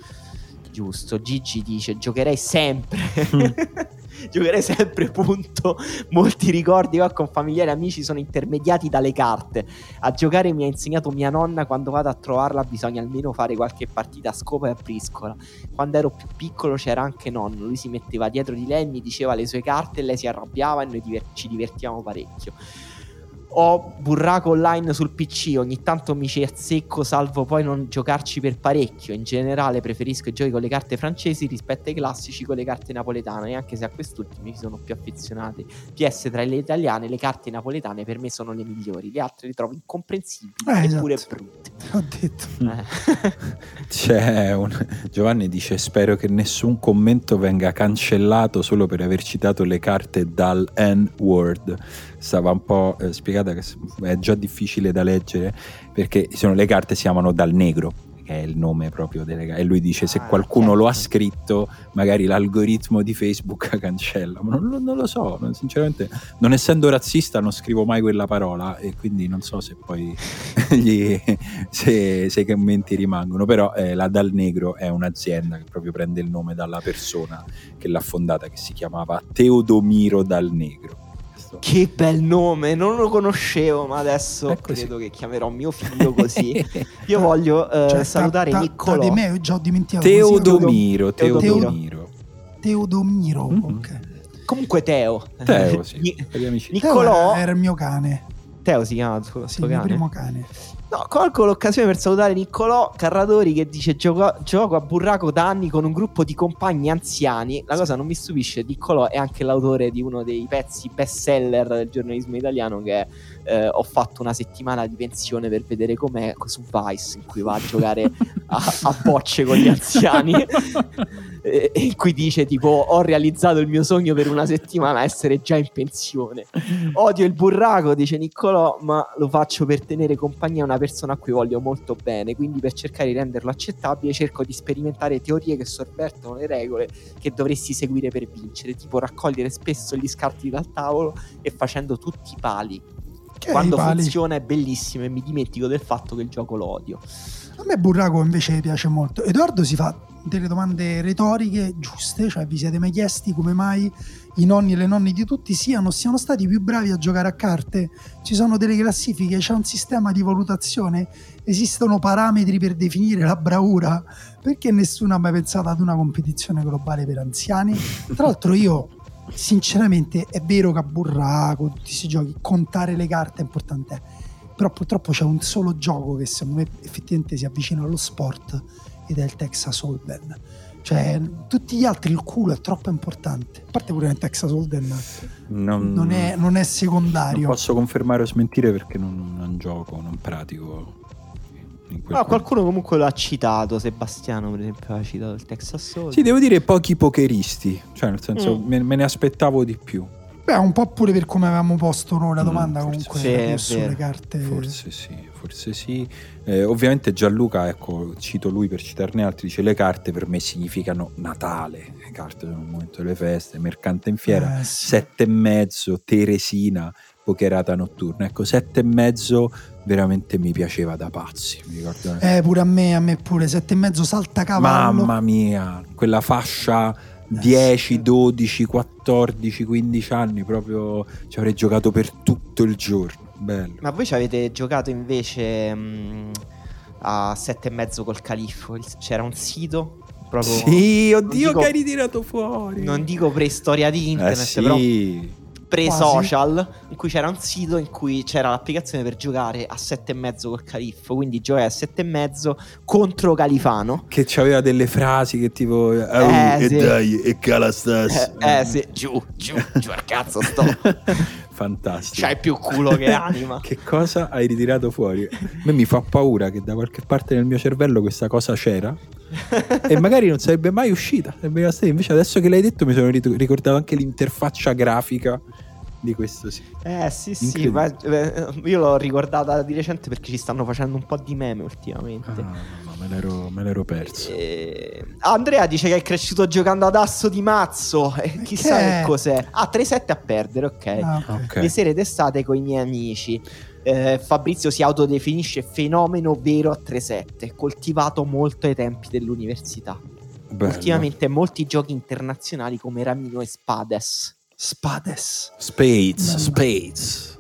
giusto. Gigi dice: Giocherei sempre. Giocherei sempre, punto. Molti ricordi qua con familiari e amici sono intermediati dalle carte. A giocare mi ha insegnato mia nonna. Quando vado a trovarla, bisogna almeno fare qualche partita a scopa e a briscola. Quando ero più piccolo c'era anche nonno. Lui si metteva dietro di lei, mi diceva le sue carte, e lei si arrabbiava e noi ci divertivamo parecchio ho burraco online sul PC, ogni tanto mi ci azzecco, salvo poi non giocarci per parecchio. In generale preferisco i giochi con le carte francesi rispetto ai classici con le carte napoletane, anche se a quest'ultimi mi sono più affezionati. PS tra le italiane, le carte napoletane per me sono le migliori, le altre le trovo incomprensibili eh, eppure esatto. brutte. Ho detto. Eh. C'è un... Giovanni dice spero che nessun commento venga cancellato solo per aver citato le carte dal N-word stava un po' eh, spiegata che è già difficile da leggere perché sono, le carte si chiamano dal negro che è il nome proprio delle carte e lui dice se ah, qualcuno certo. lo ha scritto magari l'algoritmo di Facebook cancella ma non, non lo so non, sinceramente non essendo razzista non scrivo mai quella parola e quindi non so se poi gli, se, se, i commenti rimangono però eh, la Dal Negro è un'azienda che proprio prende il nome dalla persona che l'ha fondata che si chiamava Teodomiro Dal Negro questo. Che bel nome, non lo conoscevo, ma adesso credo che chiamerò mio figlio così. Io voglio uh, cioè, salutare ta, ta, Niccolò. Ta di me, già ho dimenticato. Teodomiro, Teodomiro. Teodomiro, mm-hmm. ok. Comunque Teo. Teo, sì. Niccolò era il mio cane. Teo si chiama il suo, sì, il cane. primo cane. No, colgo l'occasione per salutare Niccolò Carradori che dice gioco, gioco a burraco da anni con un gruppo di compagni anziani. La cosa non mi stupisce, Niccolò è anche l'autore di uno dei pezzi best seller del giornalismo italiano che è eh, ho fatto una settimana di pensione per vedere com'è su Vice, in cui va a giocare a, a bocce con gli anziani, e, in cui dice tipo ho realizzato il mio sogno per una settimana, essere già in pensione. Odio il burraco, dice Niccolò, ma lo faccio per tenere compagnia a una persona a cui voglio molto bene, quindi per cercare di renderlo accettabile cerco di sperimentare teorie che sovvertono le regole che dovresti seguire per vincere, tipo raccogliere spesso gli scarti dal tavolo e facendo tutti i pali che Quando funziona è bellissimo e mi dimentico del fatto che il gioco lo odio. A me Burraco invece piace molto. Edoardo si fa delle domande retoriche giuste, cioè vi siete mai chiesti come mai i nonni e le nonne di tutti siano, siano stati più bravi a giocare a carte? Ci sono delle classifiche, c'è un sistema di valutazione, esistono parametri per definire la bravura? Perché nessuno ha mai pensato ad una competizione globale per anziani? Tra l'altro io sinceramente è vero che a burraco, tutti questi giochi, contare le carte è importante, però purtroppo c'è un solo gioco che secondo me effettivamente si avvicina allo sport ed è il Texas Hold'em. Cioè, tutti gli altri il culo è troppo importante. A parte pure nel Texas Hold'em Non, non è, non è secondario. non posso confermare o smentire perché non, non gioco, non pratico. Campo. qualcuno comunque l'ha citato, Sebastiano per esempio ha citato il Texas Hold'em. Sì, devo dire pochi pokeristi, cioè nel senso Mm. me, me ne aspettavo di più. Beh, un po' pure per come avevamo posto noi la Mm, domanda, forse comunque sì, sulle carte. Forse sì, forse sì. Eh, ovviamente Gianluca, ecco, cito lui per citarne altri, dice le carte per me significano Natale, le carte sono il momento delle feste, mercante in fiera, Eh, sì. sette e mezzo, Teresina, pokerata notturna. Ecco, sette e mezzo veramente mi piaceva da pazzi, mi ricordo. Eh, pure a me, a me pure. Sette e mezzo salta cavallo. Mamma mia, quella fascia Eh, 10, sì. 12, 14, 15 anni, proprio ci avrei giocato per tutto il giorno. Bello. Ma voi ci avete giocato invece mh, a sette e mezzo col califfo? C'era un sito proprio... Sì, oddio dico- che hai ritirato fuori. Non dico preistoria di eh internet, sì. però pre-social, in cui c'era un sito in cui c'era l'applicazione per giocare a sette e mezzo col califfo, quindi giocai a sette e mezzo contro Califano. Che c'aveva delle frasi che tipo Eh, "Ah, e sì. dai e cala stas. Eh, eh sì, giù, giù, giù al cazzo sto. Fantastico. C'hai più culo che anima. Che cosa hai ritirato fuori? A me mi fa paura che da qualche parte nel mio cervello questa cosa c'era e magari non sarebbe mai uscita. Invece adesso che l'hai detto mi sono ricordato anche l'interfaccia grafica di questo sito. Eh sì sì, ma, eh, io l'ho ricordata di recente perché ci stanno facendo un po' di meme ultimamente. Ah, no, me, l'ero, me l'ero perso. Eh, Andrea dice che è cresciuto giocando ad asso di mazzo. E chissà Che che, cos'è. Ah, 3-7 a perdere, ok. Ah, ok. Ok. Le sere d'estate con i miei amici. Eh, Fabrizio si autodefinisce fenomeno vero a 3-7, coltivato molto ai tempi dell'università. Bello. Ultimamente molti giochi internazionali come Ramino e Spades. Spades. Spades, Bello. Spades.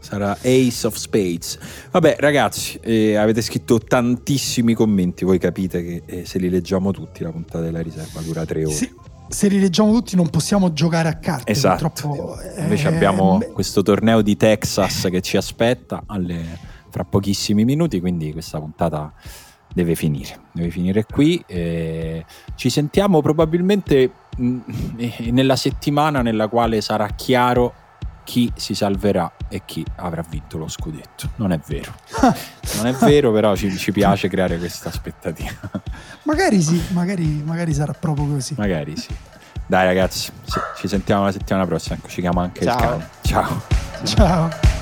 Sarà Ace of Spades. Vabbè, ragazzi, eh, avete scritto tantissimi commenti. Voi capite che eh, se li leggiamo tutti, la puntata della riserva dura tre ore. Se, se li leggiamo tutti non possiamo giocare a carte. Esatto. Purtroppo, eh, Invece abbiamo beh, questo torneo di Texas che ci aspetta alle- fra pochissimi minuti, quindi questa puntata deve finire. Deve finire qui. eh, ci sentiamo probabilmente eh, nella settimana nella quale sarà chiaro chi si salverà e chi avrà vinto lo scudetto. Non è vero. Non è vero, però ci, ci piace creare questa aspettativa. magari sì, magari, magari sarà proprio così. Magari sì. Dai ragazzi, ci sentiamo la settimana prossima. Ecco, ci chiama anche Ciao. il cane. Ciao. Ciao.